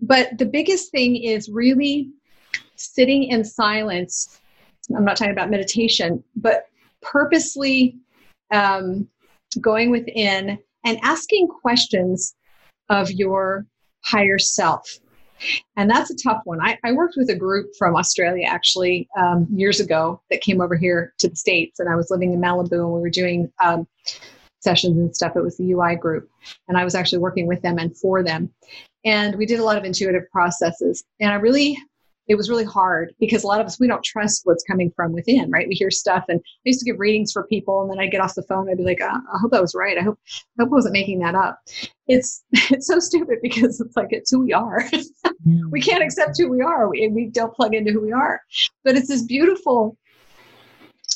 But the biggest thing is really sitting in silence. I'm not talking about meditation but purposely um, going within and asking questions of your higher self and that's a tough one. I, I worked with a group from Australia actually um, years ago that came over here to the States, and I was living in Malibu and we were doing um, sessions and stuff. It was the UI group, and I was actually working with them and for them. And we did a lot of intuitive processes. And I really it was really hard because a lot of us we don't trust what's coming from within right? We hear stuff and i used to give readings for people and then i'd get off the phone i'd be like oh, i hope that was right. I hope i hope i wasn't making that up. It's it's so stupid because it's like it's who we are. We can't accept who we are. We, we don't plug into who we are. But it's this beautiful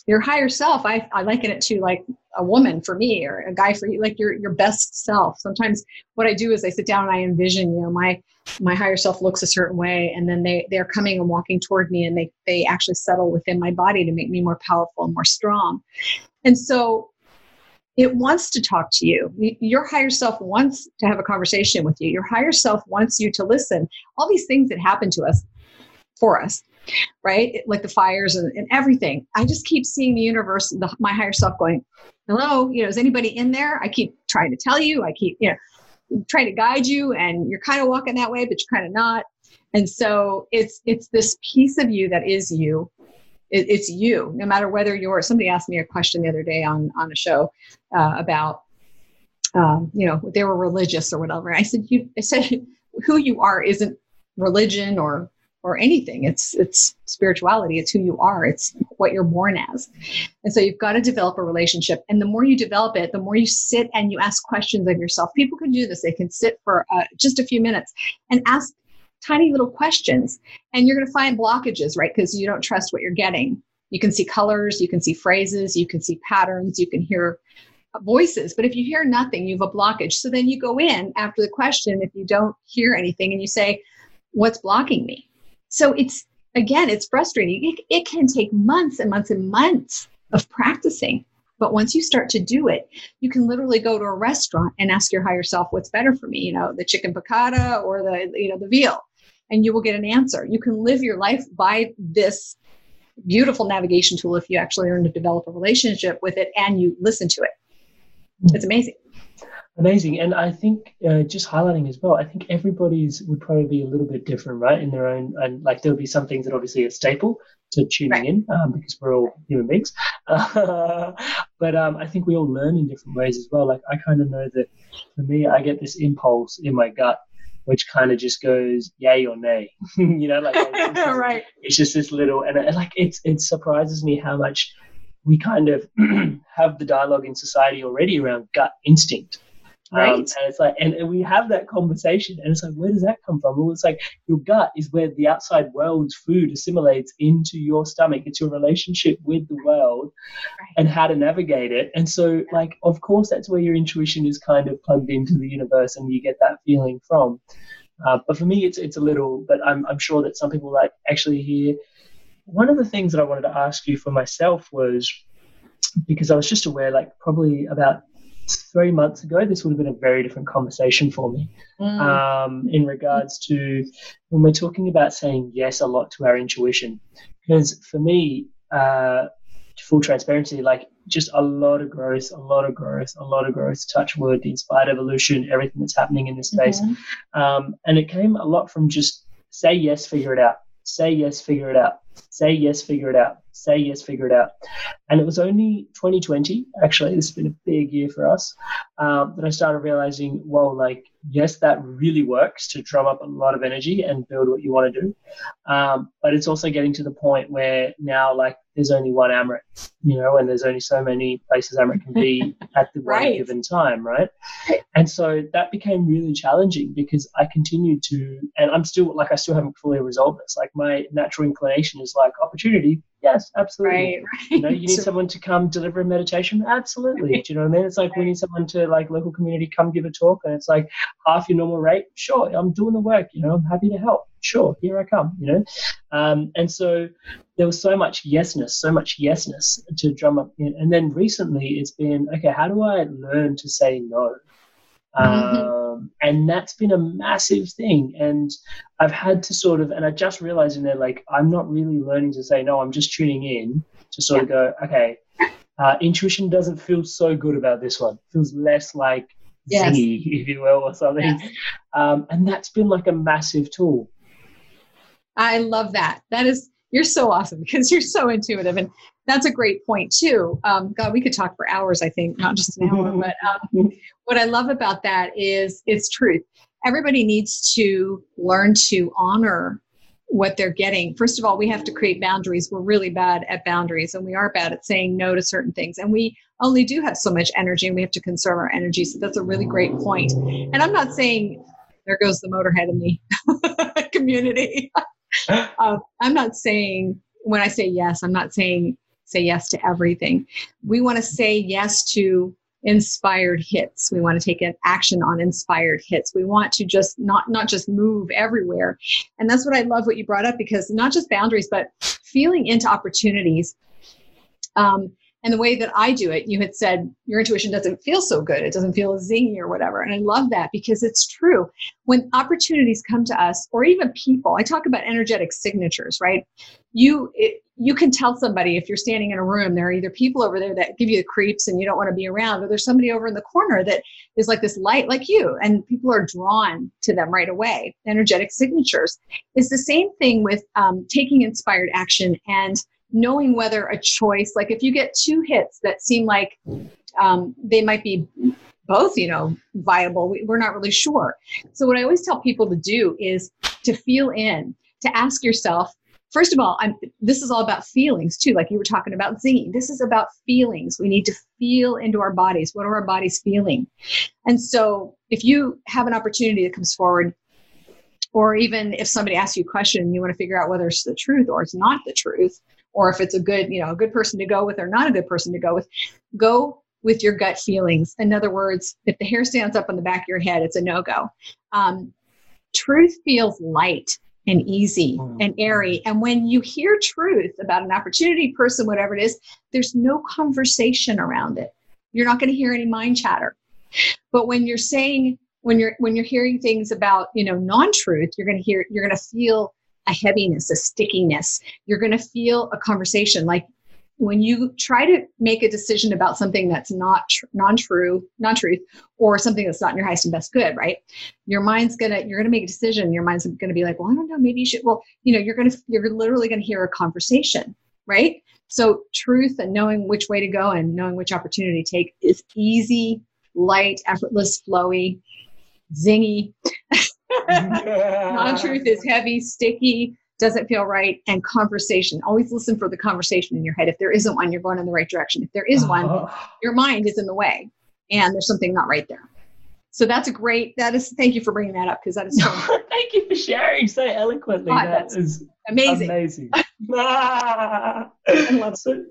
your higher self I, I liken it to like a woman for me or a guy for you like your your best self. Sometimes what i do is i sit down and i envision you know my my higher self looks a certain way and then they they're coming and walking toward me and they they actually settle within my body to make me more powerful and more strong. And so it wants to talk to you. Your higher self wants to have a conversation with you. Your higher self wants you to listen. All these things that happen to us for us right? Like the fires and, and everything. I just keep seeing the universe, the, my higher self going, hello, you know, is anybody in there? I keep trying to tell you, I keep, you know, trying to guide you and you're kind of walking that way, but you're kind of not. And so it's, it's this piece of you that is you. It, it's you, no matter whether you're, somebody asked me a question the other day on, on a show uh, about, um, you know, they were religious or whatever. I said, you, I said, who you are isn't religion or or anything. It's it's spirituality. It's who you are. It's what you're born as. And so you've got to develop a relationship. And the more you develop it, the more you sit and you ask questions of yourself. People can do this. They can sit for uh, just a few minutes and ask tiny little questions, and you're going to find blockages, right? Because you don't trust what you're getting. You can see colors, you can see phrases, you can see patterns, you can hear voices. But if you hear nothing, you have a blockage. So then you go in after the question, if you don't hear anything, and you say, What's blocking me? So it's, again, it's frustrating. It, it can take months and months and months of practicing. But once you start to do it, you can literally go to a restaurant and ask your higher self, what's better for me? You know, the chicken piccata or the, you know, the veal. And you will get an answer. You can live your life by this beautiful navigation tool if you actually learn to develop a relationship with it and you listen to it. It's amazing. Amazing. And I think uh, just highlighting as well, I think everybody's would probably be a little bit different, right? In their own, and like there'll be some things that obviously are staple to tuning right. in um, because we're all human beings. Uh, but um, I think we all learn in different ways as well. Like I kind of know that for me, I get this impulse in my gut which kind of just goes yay or nay. you know, like it's just, right. It's just this little, and it, like it's it surprises me how much we kind of have the dialogue in society already around gut instinct. Right. Um, and it's like, and, and, we have that conversation, and it's like, where does that come from? Well, it's like your gut is where the outside world's food assimilates into your stomach. It's your relationship with the world right. and how to navigate it. And so, like, of course, that's where your intuition is kind of plugged into the universe, and you get that feeling from. Uh, but for me, it's it's a little. But I'm I'm sure that some people like actually hear. One of the things that I wanted to ask you for myself was because I was just aware, like probably about three months ago, this would have been a very different conversation for me. Mm. Um, in regards to when we're talking about saying yes a lot to our intuition, because for me, uh, full transparency, like just a lot of growth, a lot of growth, a lot of growth. Touch wood, the inspired evolution, everything that's happening in this space, mm-hmm. um, and it came a lot from just say yes, figure it out. Say yes, figure it out. Say yes, figure it out say yes, figure it out. And it was only 2020, actually, this has been a big year for us, um, that I started realizing, well, like, yes, that really works to drum up a lot of energy and build what you want to do. Um, but it's also getting to the point where now, like, there's only one Amrit, you know, and there's only so many places Amrit can be at the right. given time, right? And so that became really challenging because I continued to, and I'm still, like, I still haven't fully resolved this. Like, my natural inclination is like opportunity, Yes, absolutely. Right, right. You know, you need someone to come deliver a meditation. Absolutely. Do you know what I mean? It's like we need someone to like local community come give a talk, and it's like half your normal rate. Sure, I'm doing the work. You know, I'm happy to help. Sure, here I come. You know, um, and so there was so much yesness, so much yesness to drum up. In. And then recently, it's been okay. How do I learn to say no? Mm-hmm. Um, and that's been a massive thing. And I've had to sort of, and I just realized in there, like, I'm not really learning to say no, I'm just tuning in to sort yeah. of go, okay, uh, intuition doesn't feel so good about this one. It feels less like yes. zingy, if you will, or something. Yes. Um, and that's been like a massive tool. I love that. That is, you're so awesome because you're so intuitive. And that's a great point too. Um, God, we could talk for hours, I think, not just an hour. but um, what I love about that is it's truth. Everybody needs to learn to honor what they're getting. First of all, we have to create boundaries. We're really bad at boundaries and we are bad at saying no to certain things. And we only do have so much energy and we have to conserve our energy. So that's a really great point. And I'm not saying there goes the motorhead in the community. uh, I'm not saying when I say yes, I'm not saying say yes to everything. We want to say yes to inspired hits. We want to take an action on inspired hits. We want to just not not just move everywhere. And that's what I love what you brought up because not just boundaries, but feeling into opportunities. Um, and the way that I do it, you had said your intuition doesn't feel so good. It doesn't feel zingy or whatever. And I love that because it's true. When opportunities come to us, or even people, I talk about energetic signatures, right? You, it, you can tell somebody if you're standing in a room, there are either people over there that give you the creeps and you don't want to be around, or there's somebody over in the corner that is like this light like you, and people are drawn to them right away. Energetic signatures. It's the same thing with um, taking inspired action and knowing whether a choice, like if you get two hits that seem like um, they might be both, you know, viable, we, we're not really sure. So what I always tell people to do is to feel in, to ask yourself, first of all, I'm, this is all about feelings too, like you were talking about zinging. This is about feelings. We need to feel into our bodies. What are our bodies feeling? And so if you have an opportunity that comes forward, or even if somebody asks you a question you want to figure out whether it's the truth or it's not the truth, or if it's a good, you know, a good person to go with or not a good person to go with, go with your gut feelings. In other words, if the hair stands up on the back of your head, it's a no go. Um, truth feels light and easy mm. and airy. And when you hear truth about an opportunity, person, whatever it is, there's no conversation around it. You're not going to hear any mind chatter. But when you're saying, when you're when you're hearing things about you know non-truth, you're going to hear you're going to feel a heaviness, a stickiness. You're going to feel a conversation. Like when you try to make a decision about something that's not tr- non-true non-truth or something that's not in your highest and best good right? Your mind's gonna you're gonna make a decision. Your mind's gonna be like well i don't know. Maybe you should well you know you're gonna you're literally gonna hear a conversation right? So truth and knowing which way to go and knowing which opportunity to take is easy light effortless flowy zingy non-truth is heavy sticky doesn't feel right, and conversation. Always listen for the conversation in your head. If there isn't one, you're going in the right direction. If there is one, uh-huh. your mind is in the way and there's something not right there. So that's a great, that is, thank you for bringing that up because that is so Thank you for sharing so eloquently. God, that is amazing. Amazing. so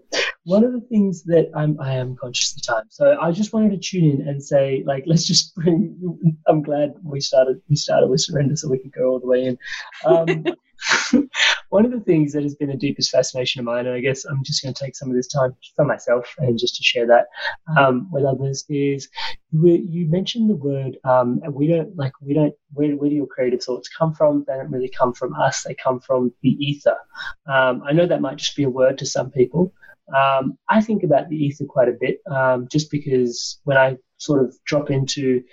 one of the things that I'm, I am conscious of time. So I just wanted to tune in and say, like, let's just bring, I'm glad we started, we started with surrender so we could go all the way in. Um, one of the things that has been the deepest fascination of mine, and I guess I'm just going to take some of this time for myself and just to share that um, with others, is you mentioned the word um, we don't like we don't where, where do your creative thoughts come from? They don't really come from us; they come from the ether. Um, I know that might just be a word to some people. Um, I think about the ether quite a bit, um, just because when I sort of drop into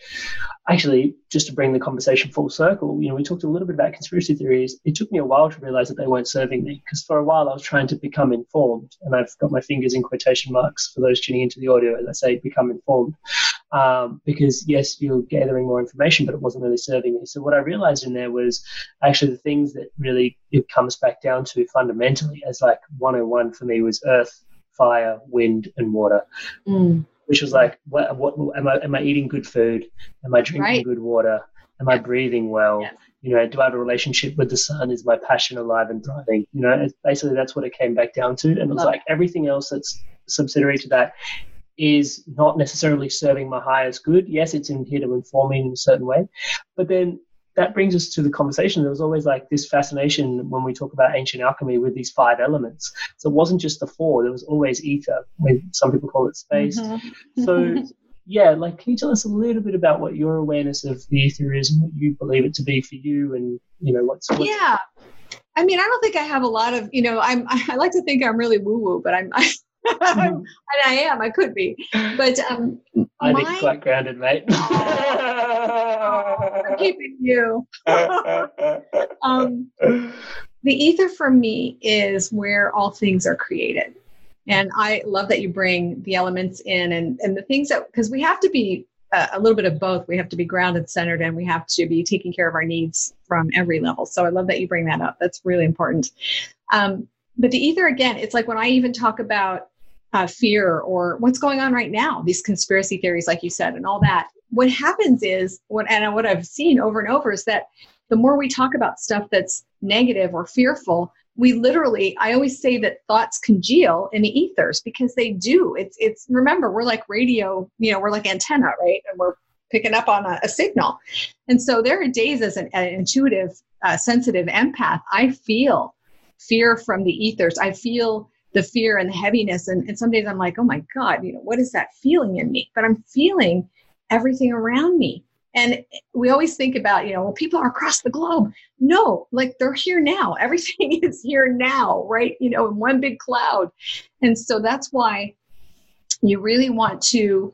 actually just to bring the conversation full circle you know we talked a little bit about conspiracy theories. It took me a while to realize that they weren't serving me because for a while i was trying to become informed and i've got my fingers in quotation marks for those tuning into the audio as i say become informed. Um, because yes you're gathering more information but it wasn't really serving me. So what i realized in there was actually the things that really it comes back down to fundamentally as like 101 for me was earth fire wind and water. Mm which was like, what, what am I? Am I eating good food? Am I drinking right. good water? Am I breathing well? Yes. You know, do I have a relationship with the sun? Is my passion alive and thriving? You know, basically that's what it came back down to. And it was Love like everything else that's subsidiary to that is not necessarily serving my highest good. Yes, it's in here to inform me in a certain way, but then that brings us to the conversation. There was always like this fascination when we talk about ancient alchemy with these five elements. So it wasn't just the four, there was always ether, when some people call it space. Mm-hmm. So, yeah, like, can you tell us a little bit about what your awareness of the ether is and what you believe it to be for you and, you know, what's. what's yeah. I mean, I don't think I have a lot of, you know, I'm, I like to think I'm really woo woo, but I'm, I, and I am. I could be, but um, I my... think quite grounded, mate. I'm keeping you. um, the ether for me is where all things are created, and I love that you bring the elements in and and the things that because we have to be a, a little bit of both. We have to be grounded, centered, and we have to be taking care of our needs from every level. So I love that you bring that up. That's really important. Um, but the ether again, it's like when I even talk about uh, fear or what's going on right now, these conspiracy theories, like you said, and all that. What happens is, what and what I've seen over and over is that the more we talk about stuff that's negative or fearful, we literally, I always say that thoughts congeal in the ethers because they do. It's it's remember we're like radio, you know, we're like antenna, right? And we're picking up on a, a signal. And so there are days as an, an intuitive, uh, sensitive empath, I feel fear from the ethers. I feel the fear and the heaviness. And, and some days I'm like, oh my God, you know, what is that feeling in me? But I'm feeling everything around me. And we always think about, you know, well, people are across the globe. No, like they're here now. Everything is here now, right? You know, in one big cloud. And so that's why you really want to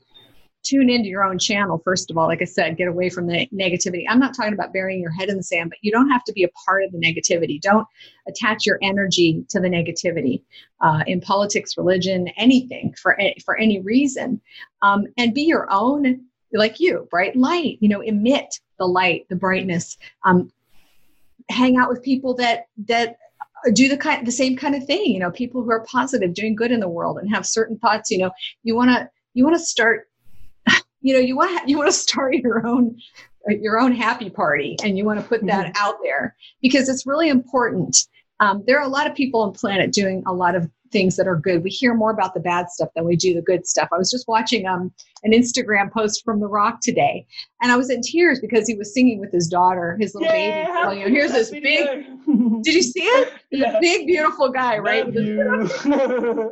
tune into your own channel first of all like i said get away from the negativity. I'm not talking about burying your head in the sand but you don't have to be a part of the negativity. Don't attach your energy to the negativity uh, in politics religion anything for for any reason. Um, and be your own like you bright light you know emit the light the brightness. Um, hang out with people that that do the kind the same kind of thing you know people who are positive doing good in the world and have certain thoughts you know. You want to you want to start you know you want you want to start your own your own happy party and you want to put that mm-hmm. out there because it's really important um, there are a lot of people on planet doing a lot of things that are good. We hear more about the bad stuff than we do the good stuff. I was just watching um, an Instagram post from The Rock today, and I was in tears because he was singing with his daughter, his little yeah, baby. Well, you know, here's this big. did you see it? Yeah. Big, beautiful guy, right? and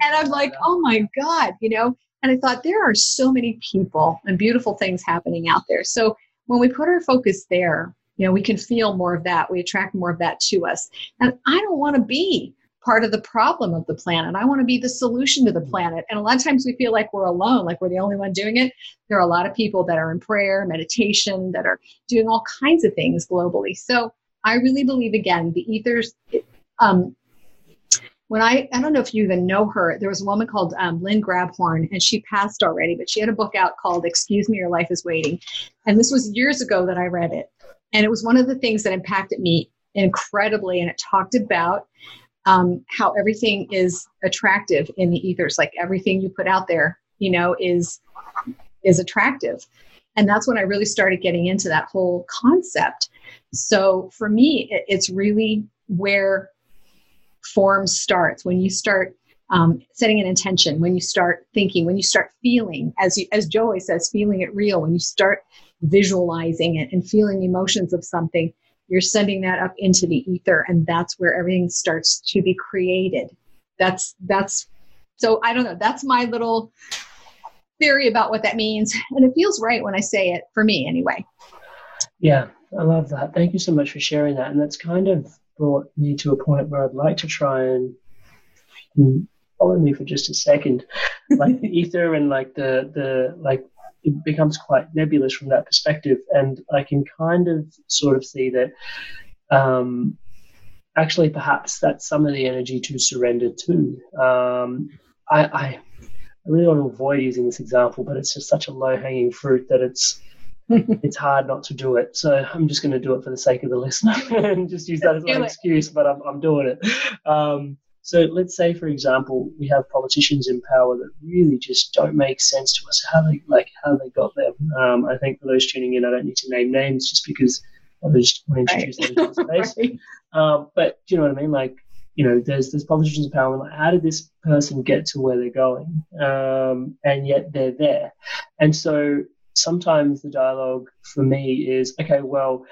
I'm like, oh my god, you know. And I thought there are so many people and beautiful things happening out there. So when we put our focus there, you know, we can feel more of that. We attract more of that to us. And I don't want to be part of the problem of the planet. I want to be the solution to the planet. And a lot of times we feel like we're alone, like we're the only one doing it. There are a lot of people that are in prayer, meditation, that are doing all kinds of things globally. So I really believe, again, the ethers. Um, when I, I don't know if you even know her, there was a woman called um, Lynn Grabhorn, and she passed already, but she had a book out called Excuse Me, Your Life is Waiting. And this was years ago that I read it. And it was one of the things that impacted me incredibly. And it talked about um, how everything is attractive in the ethers like everything you put out there you know is is attractive and that's when i really started getting into that whole concept so for me it, it's really where form starts when you start um, setting an intention when you start thinking when you start feeling as you as joey says feeling it real. When you start visualizing it and feeling emotions of something you're sending that up into the ether and that's where everything starts to be created. That's that's so i don't know that's my little theory about what that means and it feels right when i say it for me anyway. Yeah i love that. Thank you so much for sharing that and that's kind of brought me to a point where i'd like to try and follow me for just a second like the ether and like the the like it becomes quite nebulous from that perspective. And I can kind of sort of see that um, actually perhaps that's some of the energy to surrender to. Um, I, I, I really want to avoid using this example, but it's just such a low hanging fruit that it's it's hard not to do it. So I'm just going to do it for the sake of the listener and just use that as an excuse, but I'm, I'm doing it. Um, so let's say, for example, we have politicians in power that really just don't make sense to us. How they like how they got there. Um, I think for those tuning in, I don't need to name names just because I just want to introduce them to the space. um, but do you know what I mean? Like you know, there's there's politicians in power, and like, how did this person get to where they're going? Um, and yet they're there, and so sometimes the dialogue for me is okay, well,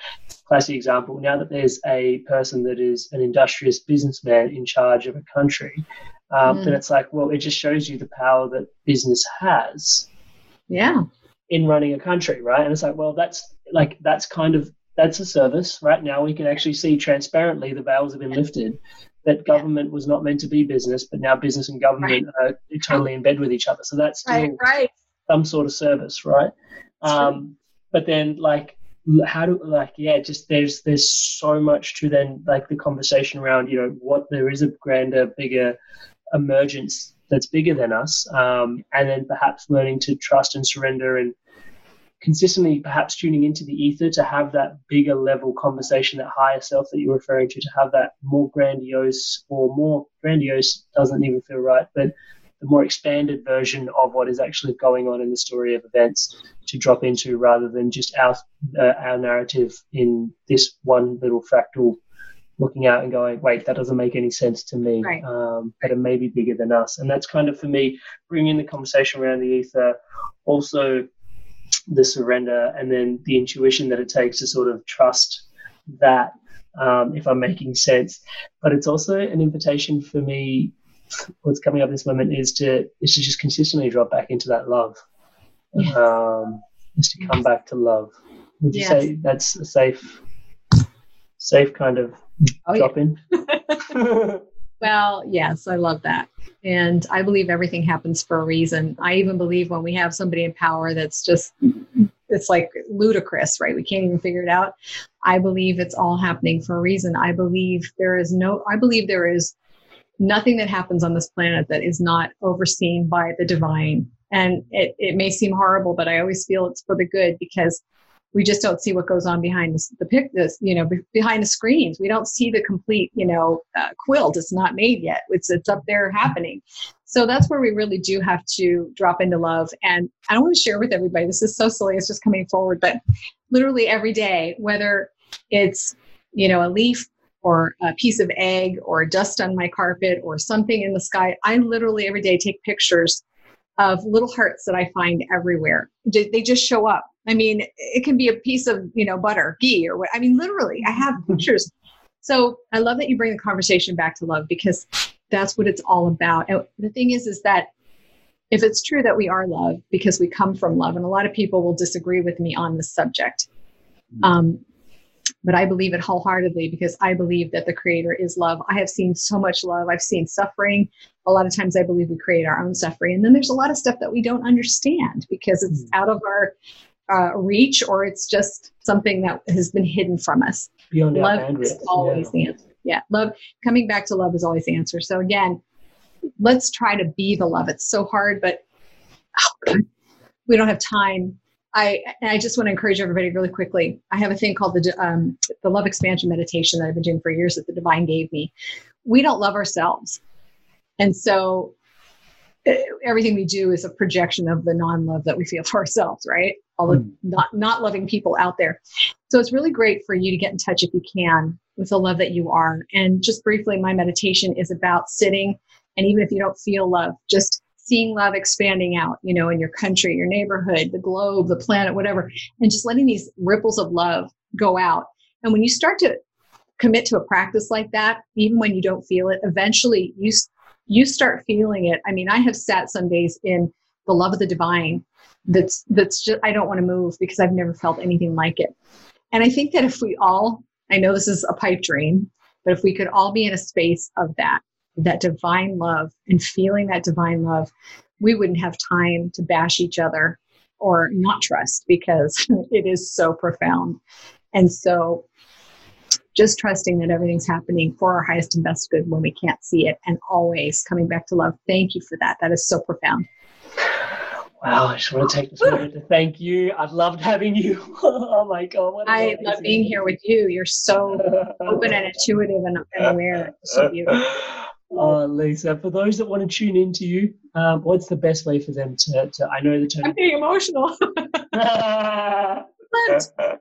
classic example, now that there's a person that is an industrious businessman in charge of a country, um, mm. then it's like, well, it just shows you the power that business has. Yeah. In running a country, right? And it's like, well, that's like, that's kind of, that's a service, right? Now we can actually see transparently the veils have been lifted that government was not meant to be business, but now business and government right. are totally in bed with each other. So that's still right, right. Some sort of service, right? Um, but then like how do like yeah just there's there's so much to then like the conversation around you know what there is a grander bigger emergence that's bigger than us um, and then perhaps learning to trust and surrender and consistently perhaps tuning into the ether to have that bigger level conversation that higher self that you're referring to to have that more grandiose or more grandiose doesn't even feel right but more expanded version of what is actually going on in the story of events to drop into rather than just our uh, our narrative in this one little fractal looking out and going wait that doesn't make any sense to me. Right. um, but it may be bigger than us. And that's kind of for me bringing the conversation around the ether also the surrender and then the intuition that it takes to sort of trust that um, if i'm making sense. But it's also an invitation for me what's coming up this moment is to is to just consistently drop back into that love. Yes. Um, is to come back to love. Would you yes. say that's a safe safe kind of oh, drop yeah. in? well, yes, I love that. And I believe everything happens for a reason. I even believe when we have somebody in power that's just it's like ludicrous, right? We can't even figure it out. I believe it's all happening for a reason. I believe there is no I believe there is nothing that happens on this planet that is not overseen by the divine. And it, it may seem horrible, but I always feel it's for the good because we just don't see what goes on behind the, the pic this you know behind the screens. We don't see the complete you know uh, quilt. It's not made yet. It's it's up there happening. So that's where we really do have to drop into love. And i don't want to share with everybody. This is so silly. It's just coming forward. But literally every day whether it's you know a leaf or a piece of egg or dust on my carpet or something in the sky i literally every day take pictures of little hearts that I find everywhere. They just show up. I mean, it can be a piece of, you know, butter, ghee, or what. I mean, literally, I have pictures. So I love that you bring the conversation back to love because that's what it's all about. And the thing is, is that if it's true that we are love because we come from love, and a lot of people will disagree with me on this subject. Mm. Um, but I believe it wholeheartedly because I believe that the creator is love. I have seen so much love. I've seen suffering. A lot of times I believe we create our own suffering. And then there's a lot of stuff that we don't understand because it's mm-hmm. out of our uh, reach or it's just something that has been hidden from us. Beyond love is always yeah. the answer. Yeah, love, coming back to love is always the answer. So again, let's try to be the love. It's so hard, but oh we don't have time I I just want to encourage everybody really quickly. I have a thing called the um, the love expansion meditation that I've been doing for years that the divine gave me. We don't love ourselves, and so everything we do is a projection of the non-love that we feel for ourselves, right? All the mm. not not loving people out there. So it's really great for you to get in touch if you can with the love that you are. And just briefly, my meditation is about sitting, and even if you don't feel love, just seeing love expanding out, you know, in your country, your neighborhood, the globe, the planet, whatever, and just letting these ripples of love go out. And when you start to commit to a practice like that, even when you don't feel it, eventually you you start feeling it. I mean, I have sat some days in the love of the divine that's that's just I don't want to move because I've never felt anything like it. And I think that if we all, I know this is a pipe dream, but if we could all be in a space of that, that divine love and feeling that divine love, we wouldn't have time to bash each other or not trust because it is so profound. And so just trusting that everything's happening for our highest and best good when we can't see it and always coming back to love. Thank you for that. That is so profound. Wow, I just want to take this moment to thank you. I've loved having you. oh my God. I love being here with you. You're so open and intuitive and, and aware. so beautiful. Oh, Lisa, for those that want to tune in to you, um, what's the best way for them to, to I know the term. I'm being emotional. but,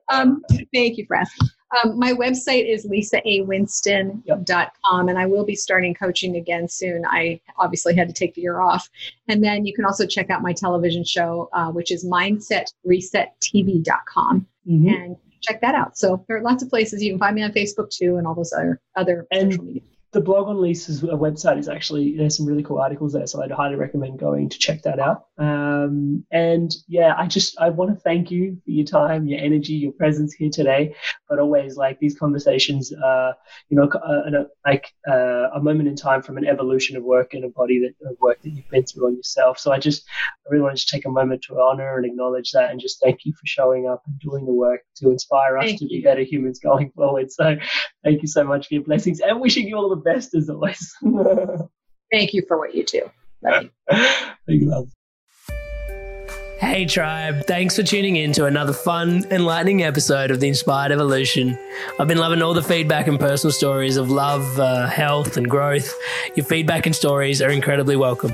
um, thank you for asking. Um, my website is lisaawinston.com, and I will be starting coaching again soon. I obviously had to take the year off. And then you can also check out my television show, uh, which is mindsetresettv.com. Mm-hmm. And check that out. So there are lots of places. You can find me on Facebook too, and all those other, other and social media the blog on Lisa's website is actually there's some really cool articles there, so I'd highly recommend going to check that out. Um, and yeah, I just I want to thank you for your time, your energy, your presence here today. But always like these conversations, uh, you know, uh, like uh, a moment in time from an evolution of work and a body that of work that you've been through on yourself. So I just I really wanted to take a moment to honor and acknowledge that, and just thank you for showing up and doing the work to inspire us thank to you. be better humans going forward. So thank you so much for your blessings and wishing you all the best as always. Thank you for what you do. Love you. love. Hey, tribe. Thanks for tuning in to another fun, enlightening episode of The Inspired Evolution. I've been loving all the feedback and personal stories of love, uh, health, and growth. Your feedback and stories are incredibly welcome.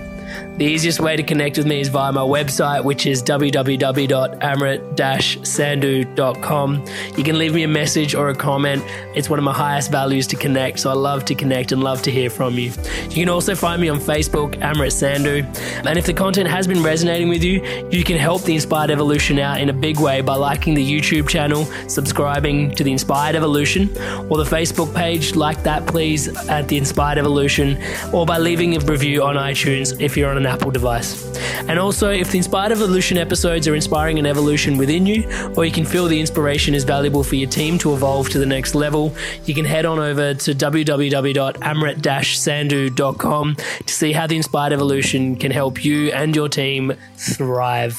The easiest way to connect with me is via my website, which is www.amrit-sandhu.com. You can leave me a message or a comment. It's one of my highest values to connect, so I love to connect and love to hear from you. You can also find me on Facebook, Amrit Sandhu. And if the content has been resonating with you, you can help the Inspired Evolution out in a big way by liking the YouTube channel, subscribing to the Inspired Evolution, or the Facebook page. Like that, please, at the Inspired Evolution, or by leaving a review on iTunes if you're on an Apple device. And also, if the Inspired Evolution episodes are inspiring an evolution within you, or you can feel the inspiration is valuable for your team to evolve to the next level, you can head on over to www.amrit-sandhu.com to see how the Inspired Evolution can help you and your team thrive.